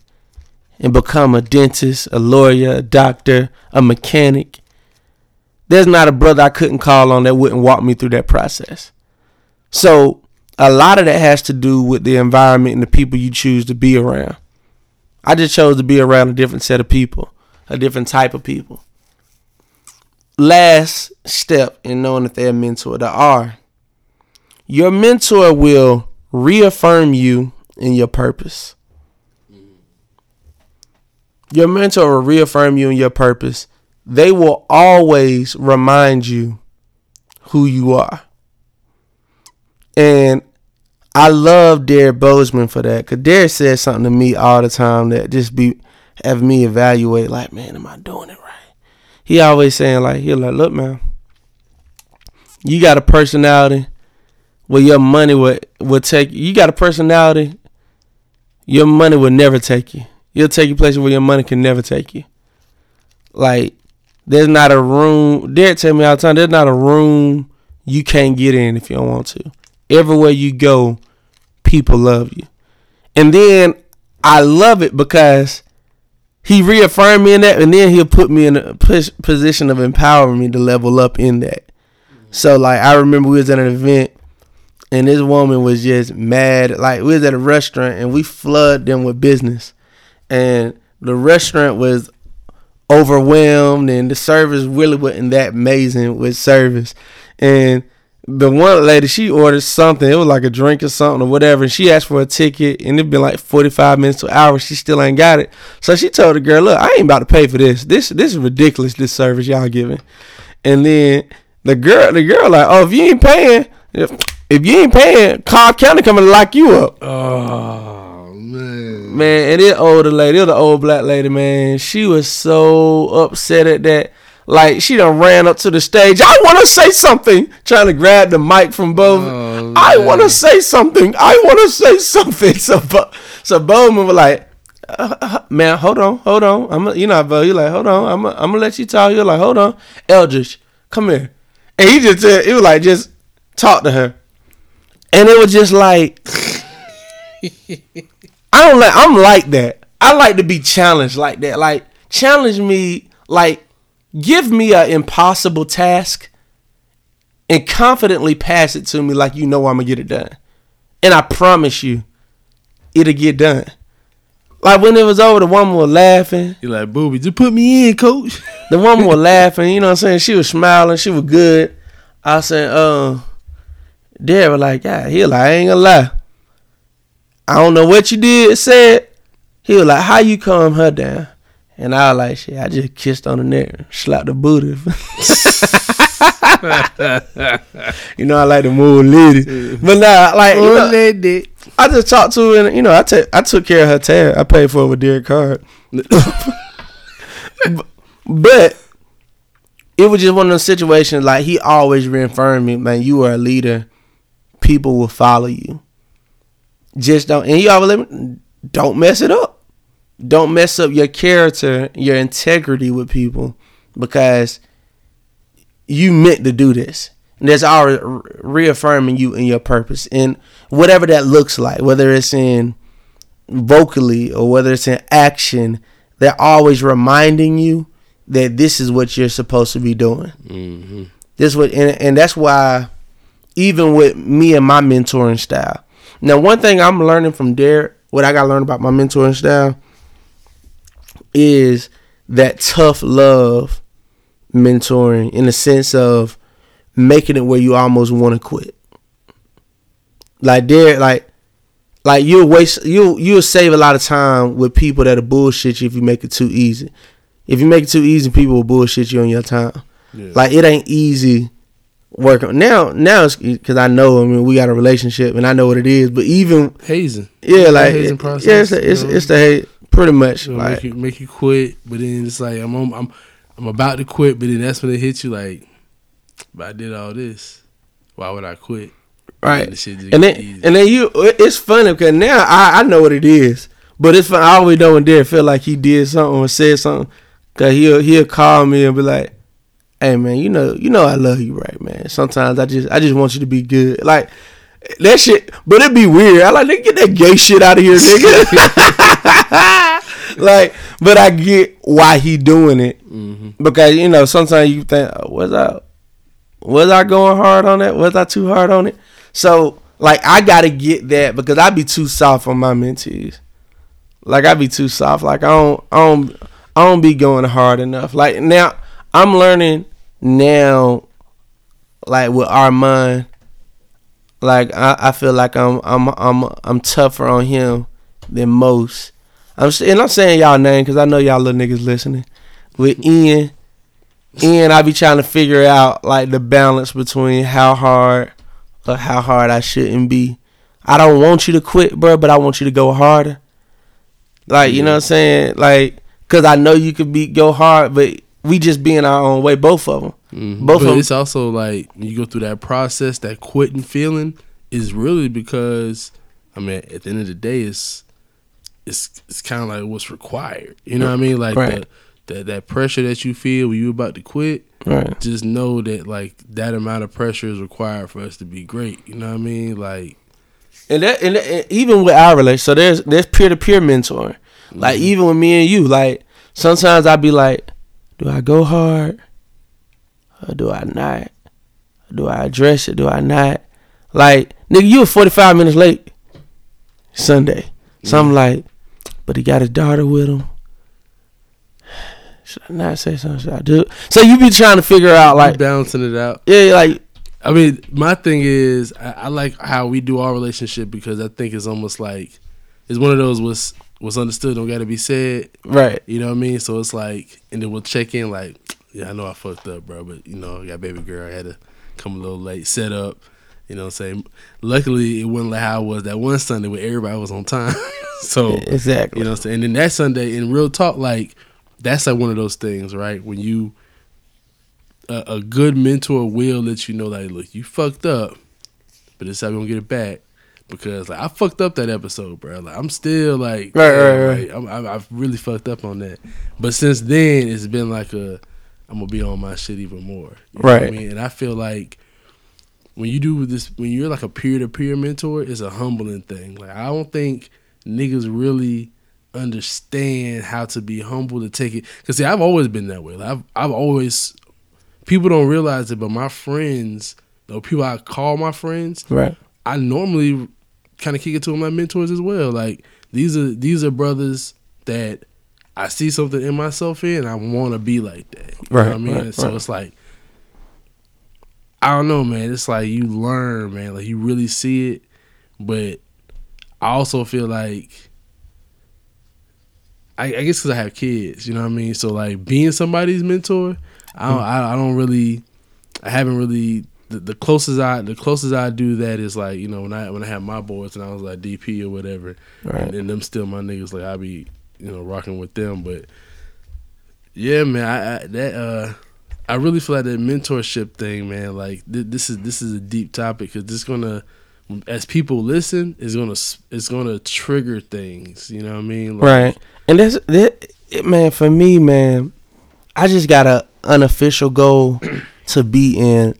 and become a dentist, a lawyer, a doctor, a mechanic, there's not a brother I couldn't call on that wouldn't walk me through that process. So, a lot of that has to do with the environment and the people you choose to be around. I just chose to be around a different set of people, a different type of people last step in knowing if they're a mentor, the R. Your mentor will reaffirm you in your purpose. Mm-hmm. Your mentor will reaffirm you in your purpose. They will always remind you who you are. And I love Derrick Boazman for that. Cause Derrick says something to me all the time that just be have me evaluate like, man, am I doing it right? he always saying like he like look man you got a personality where your money would will take you You got a personality your money will never take you you'll take you places where your money can never take you like there's not a room Derrick tell me all the time there's not a room you can't get in if you don't want to everywhere you go people love you and then I love it because he reaffirmed me in that, and then he'll put me in a position of empowering me to level up in that. So like I remember we was at an event, and this woman was just mad. Like we was at a restaurant, and we flooded them with business, and the restaurant was overwhelmed, and the service really wasn't that amazing with service, and the one lady she ordered something. It was like a drink or something or whatever. And she asked for a ticket and it'd been like 45 minutes to hour. She still ain't got it. So she told the girl look i ain't about to pay for this. This this is ridiculous this service y'all giving. And then the girl the girl like oh if you ain't paying if, if you ain't paying cobb county coming to lock you up. Oh man, man and this older lady it the old black lady man she was so upset at that like she done ran up to the stage. I want to say something. Trying to grab the mic from Boazman. Oh, I want to say something. I want to say something. So, Bo- so Boazman was like, uh, uh, "Man, hold on, hold on. I'm, a, you know, Bo. You like, hold on. I'm, a, I'm gonna let you talk. You're like, hold on, Eldridge, come here." And he just, said, it was like, just talk to her, and it was just like, I don't like. I'm like that. I like to be challenged like that. Like challenge me. Like give me an impossible task and confidently pass it to me like you know I'm gonna get it done. And I promise you, it'll get done. Like when it was over, the woman was laughing. you like booby? Just put me in, coach. The woman was laughing, you know what I'm saying? She was smiling, she was good. I said, uh, Dad was like, yeah, he like, I ain't gonna lie. I don't know what you did, said. He was like, how you calm her down? And I was like, shit, I just kissed on the neck, slapped the booty. you know, I like to move ladies. But nah, like, you know, lady. I just talked to her and, you know, I ta- I took care of her tab. I paid for it with Derrick Card. but it was just one of those situations like he always reaffirmed me, man, you are a leader. People will follow you. Just don't and he always let me don't mess it up. Don't mess up your character, your integrity with people because you meant to do this. And that's already reaffirming you in your purpose and whatever that looks like, whether it's in vocally or whether it's in action, they're always reminding you that this is what you're supposed to be doing. Mm-hmm. This what and, and that's why even with me and my mentoring style. Now, one thing I'm learning from Derrick, what I got to learn about my mentoring style is that tough love mentoring in the sense of making it where you almost want to quit. Like Derrick, like like you'll waste you you'll save a lot of time with people that are bullshit you if you make it too easy. If you make it too easy, people will bullshit you on your time. Yeah. Like it ain't easy working now. Now it's because I know. I mean, we got a relationship and I know what it is. But even hazing. yeah, like hazing process. yeah, it's the, it's, you know? it's the pretty much. Like make you make you quit, but then it's like I'm on, I'm I'm about to quit, but then that's when it hits you like, but I did all this. Why would I quit? right. And, the shit just And then easy. and then you it's funny because now I, I know what it is. But it's fun. I always know when Derrick feel like he did something or said something. Cause he'll he'll call me and be like, Hey man, you know you know I love you right man. Sometimes I just I just want you to be good. Like that shit but it'd be weird. I like nigga get that gay shit out of here, nigga. like, but I get why he doing it. Mm-hmm. Because, you know, sometimes you think, oh, was I was I going hard on that? Was I too hard on it? So, like, I gotta get that because I'd be too soft on my mentees. Like, I'd be too soft. Like, I don't, I don't, I don't be going hard enough. Like now, I'm learning now, like with Armand. Like I, I feel like I'm, I'm, I'm, I'm tougher on him than most. I'm, and I'm saying y'all name because I know y'all little niggas listening. With Ian, Ian, I be trying to figure out like the balance between how hard or how hard I shouldn't be. I don't want you to quit, bro, but I want you to go harder. Like, you know what I'm saying? Like, cause I know you could be go hard, but we just be in our own way, both of them. Mhm. Both but of 'em- it's also like you go through that process, that quitting feeling is really because I mean, at the end of the day, it's it's it's kind of like what's required. You know what I mean? Like Right. the, that that pressure that you feel when you about to quit. Right. Just know that like that amount of pressure is required for us to be great. You know what I mean? Like And that, and, that- and even with our relationship, so there's there's peer to peer mentoring. Like even with me and you, like sometimes I'd be like, do I go hard or do I not? Do I address it? Do I not? Like nigga, you were 45 minutes late Sunday. Mm-hmm. So I'm like, but he got his daughter with him. Should I not say something? Should I do? it? So you be trying to figure out like like, balancing it out. yeah, like I mean, my thing is, I, I like how we do our relationship because I think it's almost like it's one of those what's what's understood don't got to be said. right, You know what I mean? So it's like, and then we'll check in like, yeah, I know I fucked up, bro, but you know, I got baby girl. I had to come a little late, set up. You know what I'm saying? Luckily, it wasn't like how it was that one Sunday where everybody was on time. so exactly. you know what I'm saying? And then that Sunday, in real talk, like that's like one of those things, right? When you a, a good mentor will let you know, like, look, you fucked up, but this how we gonna get it back. Because like I fucked up that episode, bro. Like I'm still like, Right, right, right. like, I'm, I'm, I've really fucked up on that. But since then, it's been like a, I'm gonna be on my shit even more. What I Right. mean, and I feel like when you do this, when you're like a peer to peer mentor, it's a humbling thing. Like I don't think niggas really understand how to be humble to take it. Cause see, I've always been that way. Like, I've I've always people don't realize it, but my friends, the people I call my friends, right, I normally kind of kick it to my mentors as well. Like these are these are brothers that I see something in myself in, and I want to be like that. You know Right, what I mean? right, so right. it's like I don't know, man. It's like you learn, man. Like you really see it, but I also feel like I, I guess because I have kids, you know what I mean. So like being somebody's mentor, I don't, hmm. I, I don't really, I haven't really. The, the closest I the closest I do that is like you know when I when I have my boys and I was like DP or whatever, Right. and, and them still my niggas like I be you know rocking with them, but yeah, man, I, I that uh. I really feel like that mentorship thing, man. Like th- this is this is a deep topic because this gonna, as people listen, is gonna it's gonna trigger things. You know what I mean? Like, Right. And that's that it- man, for me, man, I just got a unofficial goal to be in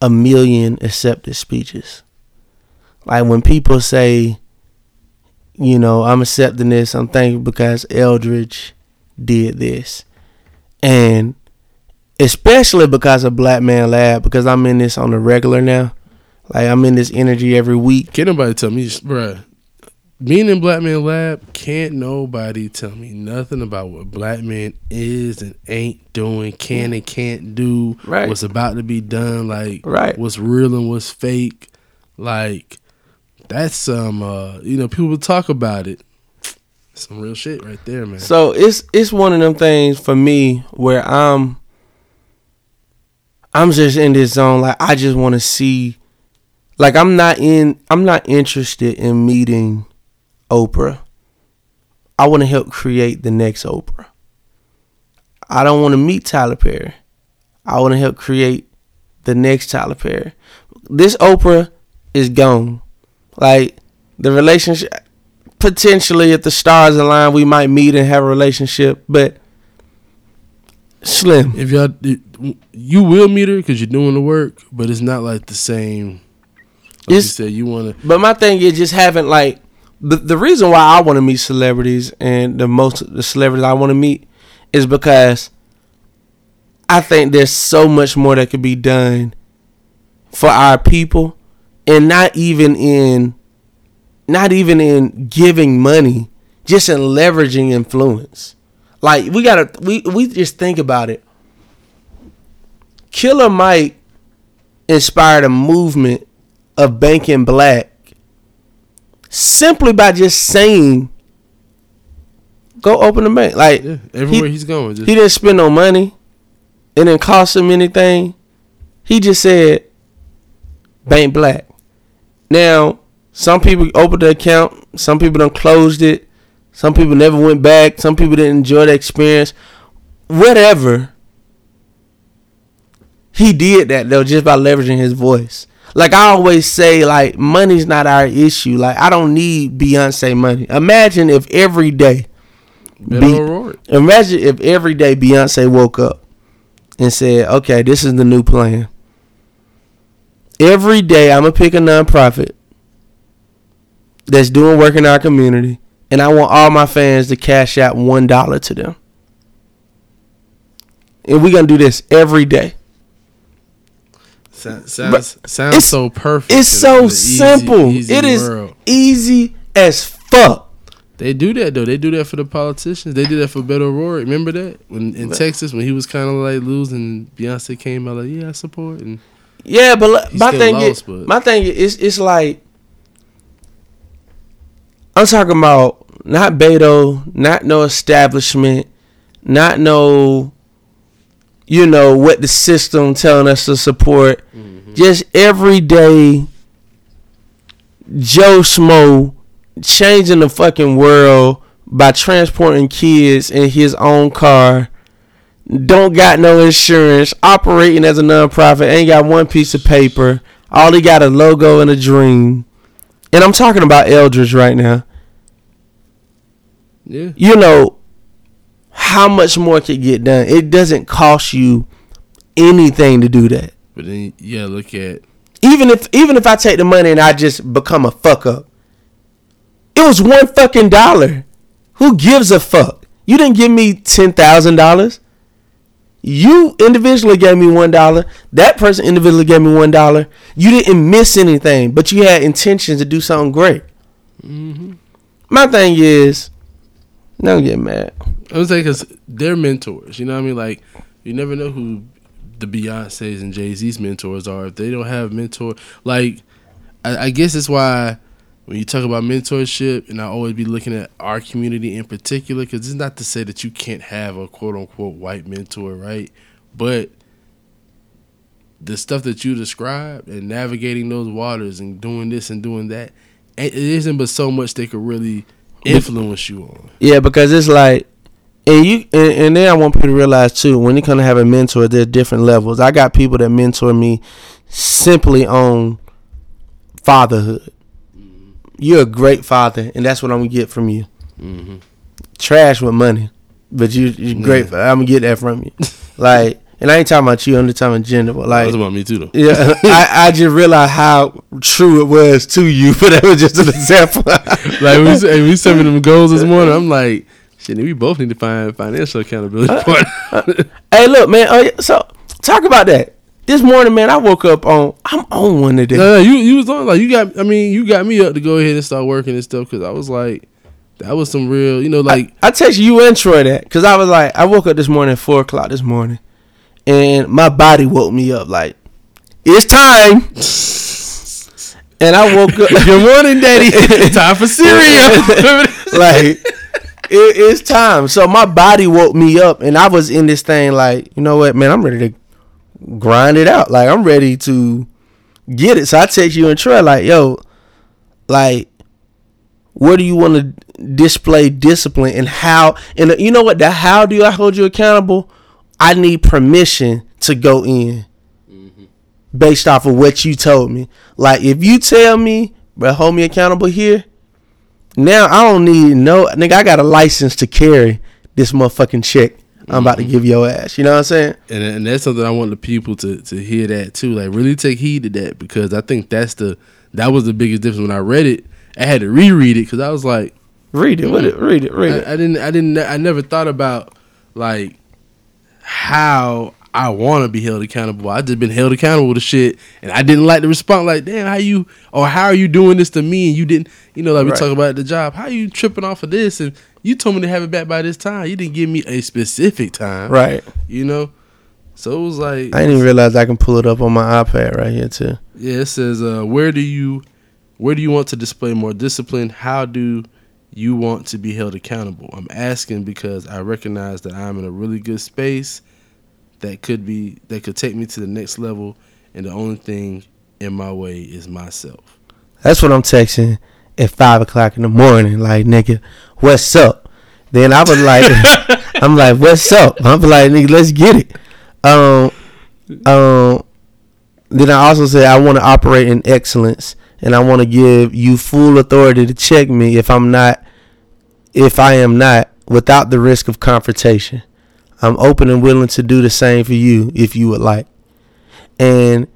a million accepted speeches. Like when people say, you know, I'm accepting this, I'm thankful because Eldridge did this. And especially because of Black Man Lab, because I'm in this on the regular now. Like I'm in this energy every week. Can't nobody tell me, bruh. Being in Black Man Lab, can't nobody tell me nothing about what Black Man is and ain't doing, can and can't do, Right. what's about to be done, like Right. what's real and what's fake. Like that's some, uh, you know, people talk about it. Some real shit right there, man. So it's it's one of them things for me where I'm I'm just in this zone like I just want to see like I'm not in I'm not interested in meeting Oprah. I want to help create the next Oprah. I don't want to meet Tyler Perry. I want to help create the next Tyler Perry. This Oprah is gone. Like the relationship potentially if the stars align we might meet and have a relationship but slim if y'all, you will meet her because you're doing the work, but it's not like the same. Like you said, you want to. but my thing is just having like the, the reason why i want to meet celebrities and the most the celebrities i want to meet is because i think there's so much more that could be done for our people and not even in not even in giving money just in leveraging influence. Like we gotta we we just think about it. Killer mike inspired a movement of banking black simply by just saying go open the bank like Yeah, everywhere he's going, just he didn't spend no money. It didn't cost him anything. He just said bank black. Now, some people opened the account, some people done closed it, some people never went back, some people didn't enjoy the experience. Whatever. He did that though just by leveraging his voice. Like I always say, like money's not our issue. Like I don't need Beyonce money. Imagine if every day Be- Imagine if every day Beyonce woke up and said, "Okay, this is the new plan. Every day I'm gonna pick a nonprofit that's doing work in our community, and I want all my fans to cash out one dollar to them. And we're gonna do this every day. Sounds sounds, sounds it's- so perfect. It's so easy- simple. easy it is world. easy as fuck. They do that though. They do that for the politicians. They did that for Beto O'Rourke. Remember that when in Texas when he was kind of like losing, Beyonce came out like, "Yeah, I support." And Yeah, but my thing lost, is, but- my thing is, it's like I'm talking about not Beto, not no establishment, not no, you know what the system telling us to support. Mm-hmm. Just everyday Joe Schmo changing the fucking world by transporting kids in his own car don't got no insurance, operating as a nonprofit, ain't got one piece of paper. All he got a logo and a dream. And I'm talking about Eldridge right now. yeah, You know how much more could get done. It doesn't cost you anything to do that. but then yeah, look at Even if even if I take the money and I just become a fuck up. It was one fucking dollar. Who gives a fuck? You didn't give me ten thousand dollars. You individually gave me one dollar. That person individually gave me one dollar. You didn't miss anything, but you had intentions to do something great. Mm-hmm. My thing is, don't get mad. I was saying because they're mentors. You know what I mean? Like you never know who the Beyonces and Jay Z's mentors are. If they don't have mentor, like I, I guess that's why when you talk about mentorship, and I always be looking at our community in particular, because it's not to say that you can't have a quote unquote white mentor, right? But the stuff that you described and navigating those waters and doing this and doing that, it isn't but so much they could really influence you on. Yeah, because it's like, and you, and, and then I want people to realize too, when you come to have a mentor, there's different levels. I got people that mentor me simply on fatherhood. You're a great father, and that's what I'm gonna get from you. Mm-hmm. Trash with money, but you, you're great. Yeah. I'm gonna get that from you. like, and I ain't talking about you. I'm just talking about gender. But like, That's about me too, though. yeah, I, I just realized how true it was to you, but that was just an example. like we say, we sent me them goals this morning. I'm like, shit, we both need to find financial accountability uh, partner. Uh, hey, look, man. Oh, yeah, so talk about that. This morning, man, I woke up on. I'm on one today. no, no, you you was on like you got. I mean, you got me up to go ahead and start working and stuff because I was like, that was some real, you know, like I text you and Troy that because I was like, I woke up this morning at four o'clock this morning, and my body woke me up like, it's time. And I woke up. good morning, daddy. Time for cereal. like it, it's time. So my body woke me up, and I was in this thing like, you know what, man, I'm ready to grind it out. Like I'm ready to get it. So I text you and Troy like, yo, like, where do you want to display discipline and how? And you know what? The how do I hold you accountable? I need permission to go in based off of what you told me. Like if you tell me, but hold me accountable here. Now I don't need no nigga. I got a license to carry this motherfucking check. I'm about to mm-hmm. give your ass. You know what I'm saying? and and that's something I want the people to to hear that too. Like really take heed to that because I think that's the that was the biggest difference when I read it. I had to reread it because I was like, Read it. Read it. Read it. Read it. I, I didn't I didn't I never thought about like how I want to be held accountable. I just been held accountable to shit, and I didn't like the response. Like, damn, how you or how are you doing this to me? And you didn't, you know, like we Right. talk about the job. How you tripping off of this? And you told me to have it back by this time. You didn't give me a specific time, Right. You know, so it was like, I didn't even realize I can pull it up on my iPad right here too. yeah, it says, uh, where do you, where do you want to display more discipline? How do you want to be held accountable? I'm asking because I recognize that I'm in a really good space that could be that could take me to the next level, and the only thing in my way is myself. That's what I'm texting at five o'clock in the morning. Like, nigga, what's up? Then I was like, I'm like, what's up? I'm like, nigga, let's get it. Um, um. Then I also said I want to operate in excellence, and I want to give you full authority to check me if I'm not, if I am not, without the risk of confrontation. I'm open and willing to do the same for you if you would like. And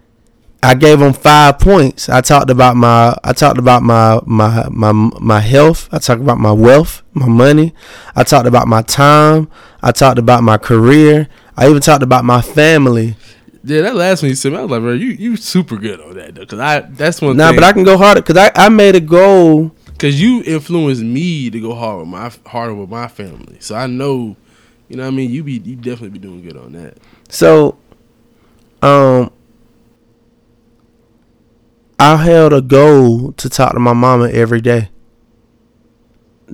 I gave them five points. I talked about my I talked about my my my my health. I talked about my wealth, my money. I talked about my time. I talked about my career. I even talked about my family. Yeah, that last one you said, I was like, bro, you you super good on that though, because I that's one. Nah, thing, but I can go harder because I, I made a goal. Because you influenced me to go hard with my harder with my family, so I know, you know, what I mean, you be you definitely be doing good on that. So, um, I held a goal to talk to my mama every day.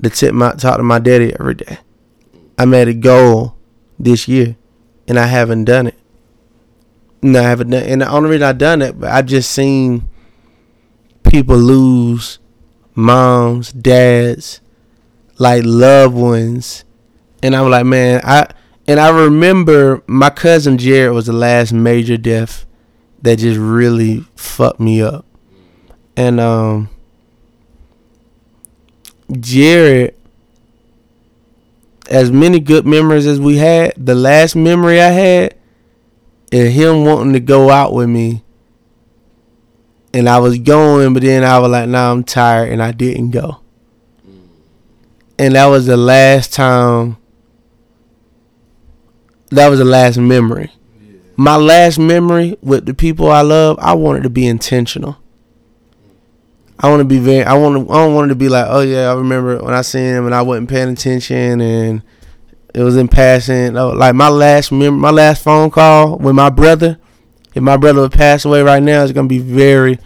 To tip my talk to my daddy every day. I made a goal this year, and I haven't done it. No, I haven't done. And the only reason I done it, but I just seen people lose moms, dads, like loved ones, and I'm like, man, I and I remember my cousin Jared was the last major death that just really fucked me up. And um Jared as many good memories as we had, the last memory I had is him wanting to go out with me. And I was going, but then I was like, nah, I'm tired and I didn't go. And that was the last time that was the last memory. My last memory with the people I love, I wanted to be intentional. I want to be very. I want to. I don't want it to be like, oh yeah, I remember when I seen him and I wasn't paying attention and it was in passing. Like my last mem- my last phone call with my brother. If my brother would pass away right now, it's gonna be very.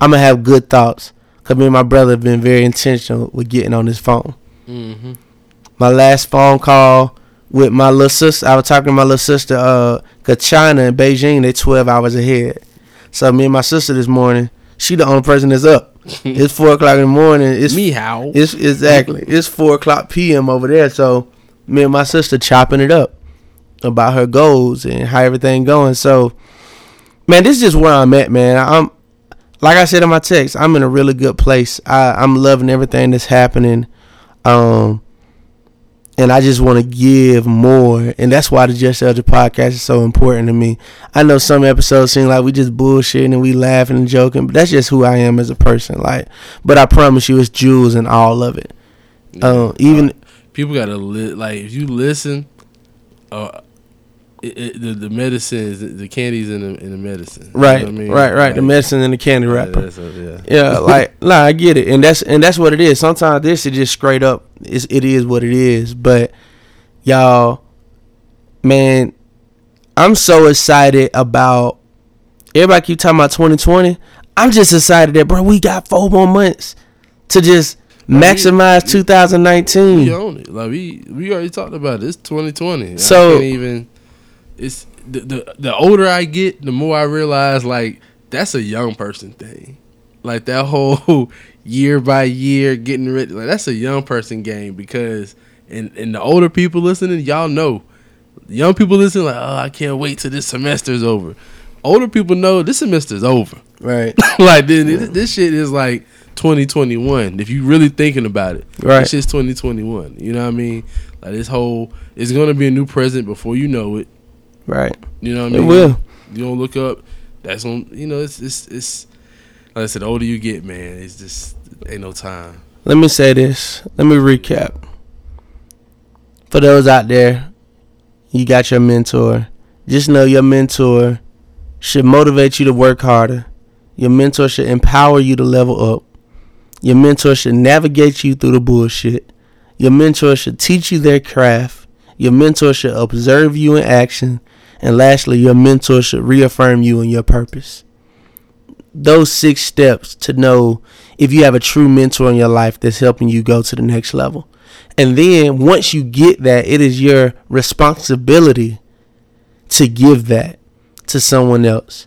I'm gonna have good thoughts Cause me and my brother have been very intentional with getting on this phone. Mm-hmm. My last phone call with my little sister, I was talking to my little sister, uh, cause China and Beijing, they 12 hours ahead. So me and my sister this morning, she the only person that's up. it's four o'clock in the morning. It's Me how? It's exactly. It's four o'clock p.m. over there. So me and my sister chopping it up about her goals and how everything going. So, man, this is just where I'm at, man. I'm like I said in my text. I'm in a really good place. I, I'm loving everything that's happening. Um, and I just want to give more, and that's why the Just Elder podcast is so important to me. I know some episodes seem like we just bullshitting and we laughing and joking, but that's just who I am as a person. Like, but I promise you, it's jewels and all of it. Um, even people gotta li- like if you listen, uh, it, it, the the medicines, the candies in the in the medicine. You know right, what I mean? right, right. The medicine and the candy wrapper. that's a- yeah. Yeah, like nah, I get it, and that's and that's what it is. Sometimes this is just straight up. It's, it is what it is. But y'all, man, I'm so excited about. Everybody keep talking about 2020. I'm just excited that bro, we got four more months to just maximize we 2019. own it. Like we we already talked about it. It's 2020. So- even. It's the, the the older I get, the more I realize like that's a young person thing. Like that whole year by year getting ready. Like that's a young person game because and and the older people listening, y'all know. Young people listening like, oh, I can't wait till this semester's over. Older people know this semester's over. Right, like this, this, this shit is like 2021 if you really thinking about it Right. this shit's 2021 you know what i mean like this whole it's gonna be a new president before you know it right. you know what i It mean will. you don't look up that's on you know it's it's it's like i said the older you get man it's just ain't no time Let me say this. Let me recap. For those out there, you got your mentor. Just know your mentor should motivate you to work harder. Your mentor should empower you to level up. Your mentor should navigate you through the bullshit. Your mentor should teach you their craft. Your mentor should observe you in action. And lastly, your mentor should reaffirm you in your purpose. Those six steps to know if you have a true mentor in your life that's helping you go to the next level. And then once you get that, it is your responsibility to give that to someone else,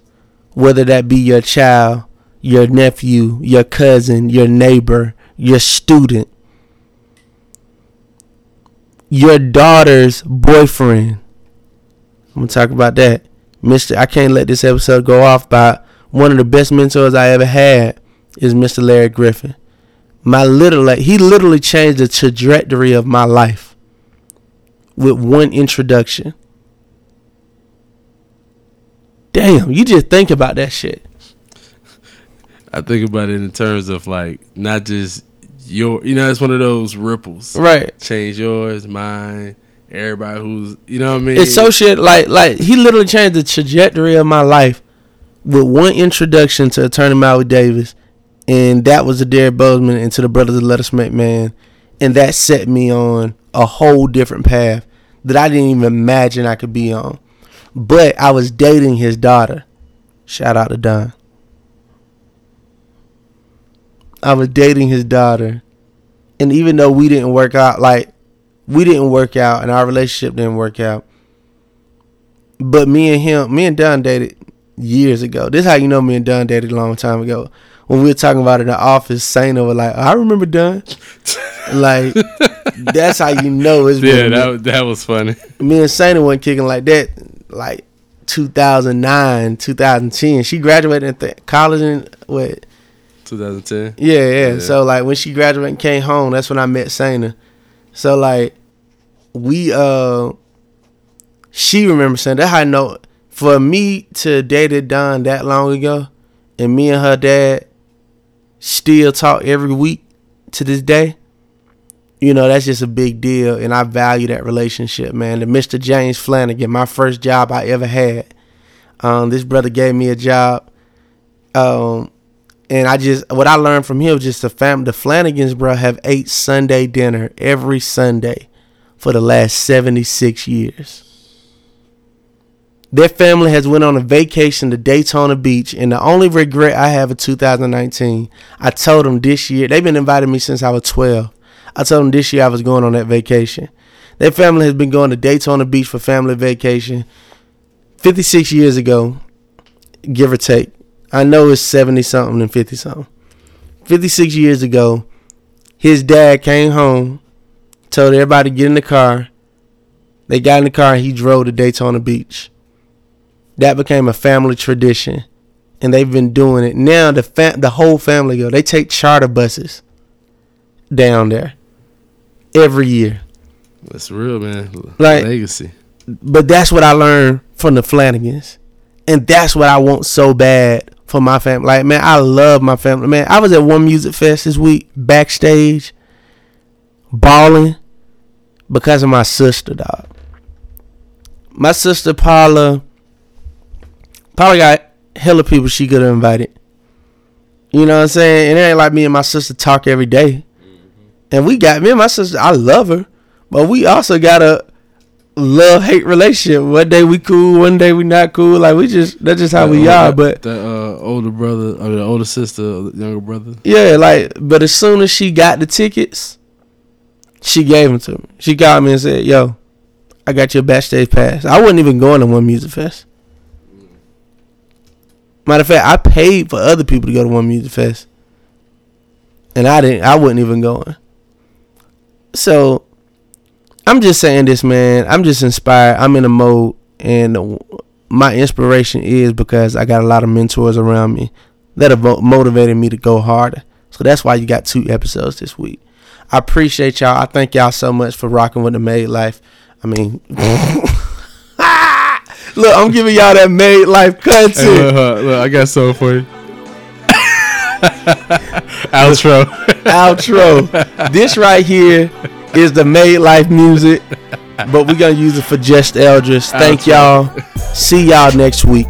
whether that be your child, your nephew, your cousin, your neighbor, your student, your daughter's boyfriend. I'm gonna talk about that, Mister. I can't let this episode go off by one of the best mentors I ever had is Mr. Larry Griffin. My little like, he literally changed the trajectory of my life with one introduction. Damn, you just think about that shit. i think about it in terms of like not just your you know it's one of those ripples Right. change yours mine everybody who's you know what i mean It's so shit like like he literally changed the trajectory of my life with one introduction to Attorney Mawuli Davis, and that was the Derrick Boazman into the Brothers of Let Us Make Man, and that set me on a whole different path that I didn't even imagine I could be on. But I was dating his daughter. Shout out to Don. I was dating his daughter, and even though we didn't work out, like we didn't work out, and our relationship didn't work out. But me and him, me and Don dated years ago. This is how you know me and Don dated a long time ago. When we were talking about it in the office, Saina was like, oh, "I remember Don." like that's how you know it's yeah been. that, that was funny me and Sana wasn't kicking like that. Like 2009, 2010. She graduated at the college in what 2010 yeah, yeah, Yeah. So like when she graduated and came home, that's when I met Sana. So like we uh she remembers saying that I know for me to date a Don that long ago and me and her dad still talk every week to this day. You know, that's just a big deal and I value that relationship, man. To Mr. James Flanagan, my first job I ever had. Um, this brother gave me a job. Um and I just what I learned from him was just the fam the Flanagans, bro, have ate Sunday dinner every Sunday for the last seventy six years. Their family has went on a vacation to Daytona Beach, and the only regret I have of 2019, I told them this year. They've been inviting me since I was 12. I told them this year I was going on that vacation. Their family has been going to Daytona Beach for family vacation 56 years ago, give or take. I know it's 70 something and 50 something. 56 years ago, his dad came home, told everybody to get in the car. They got in the car and he drove to Daytona Beach. That became a family tradition. And they've been doing it. Now the fam- the whole family go. They take charter buses down there every year. That's real, man. Like- legacy. But that's what I learned from the Flanagans. And that's what I want so bad for my family. Like, man, I love my family. Man, I was at ONE Musicfest this week, backstage, balling because of my sister, dog. My sister Paula Paula got hella people she could have invited. You know what I'm saying? And it ain't like me and my sister talk every day. And we got me and my sister, I love her. But we also got a love hate relationship. One day we cool, one day we not cool. Like we just that's just how we Uh, are. But the uh, older brother, I mean, the older sister, or the younger brother. yeah, like but as soon as she got the tickets, she gave them to me. She called me and said, "Yo, I got your backstage pass." I wasn't even going to ONE Musicfest. Matter of fact, I paid for other people to go to ONE Musicfest, and I didn't. I wasn't even going. So, I'm just saying this, man. I'm just inspired. I'm in a mode, and my inspiration is because I got a lot of mentors around me that have motivated me to go harder. So that's why you got two episodes this week. I appreciate y'all. I thank y'all so much for rocking with the Made Life. I mean, look, I'm giving y'all that Made Life content. Hey, look, look, look, I got something for you. Outro. outro. This right here is the Made Life music, but we're gonna use it for Just Eldris. Thank y'all. See y'all next week.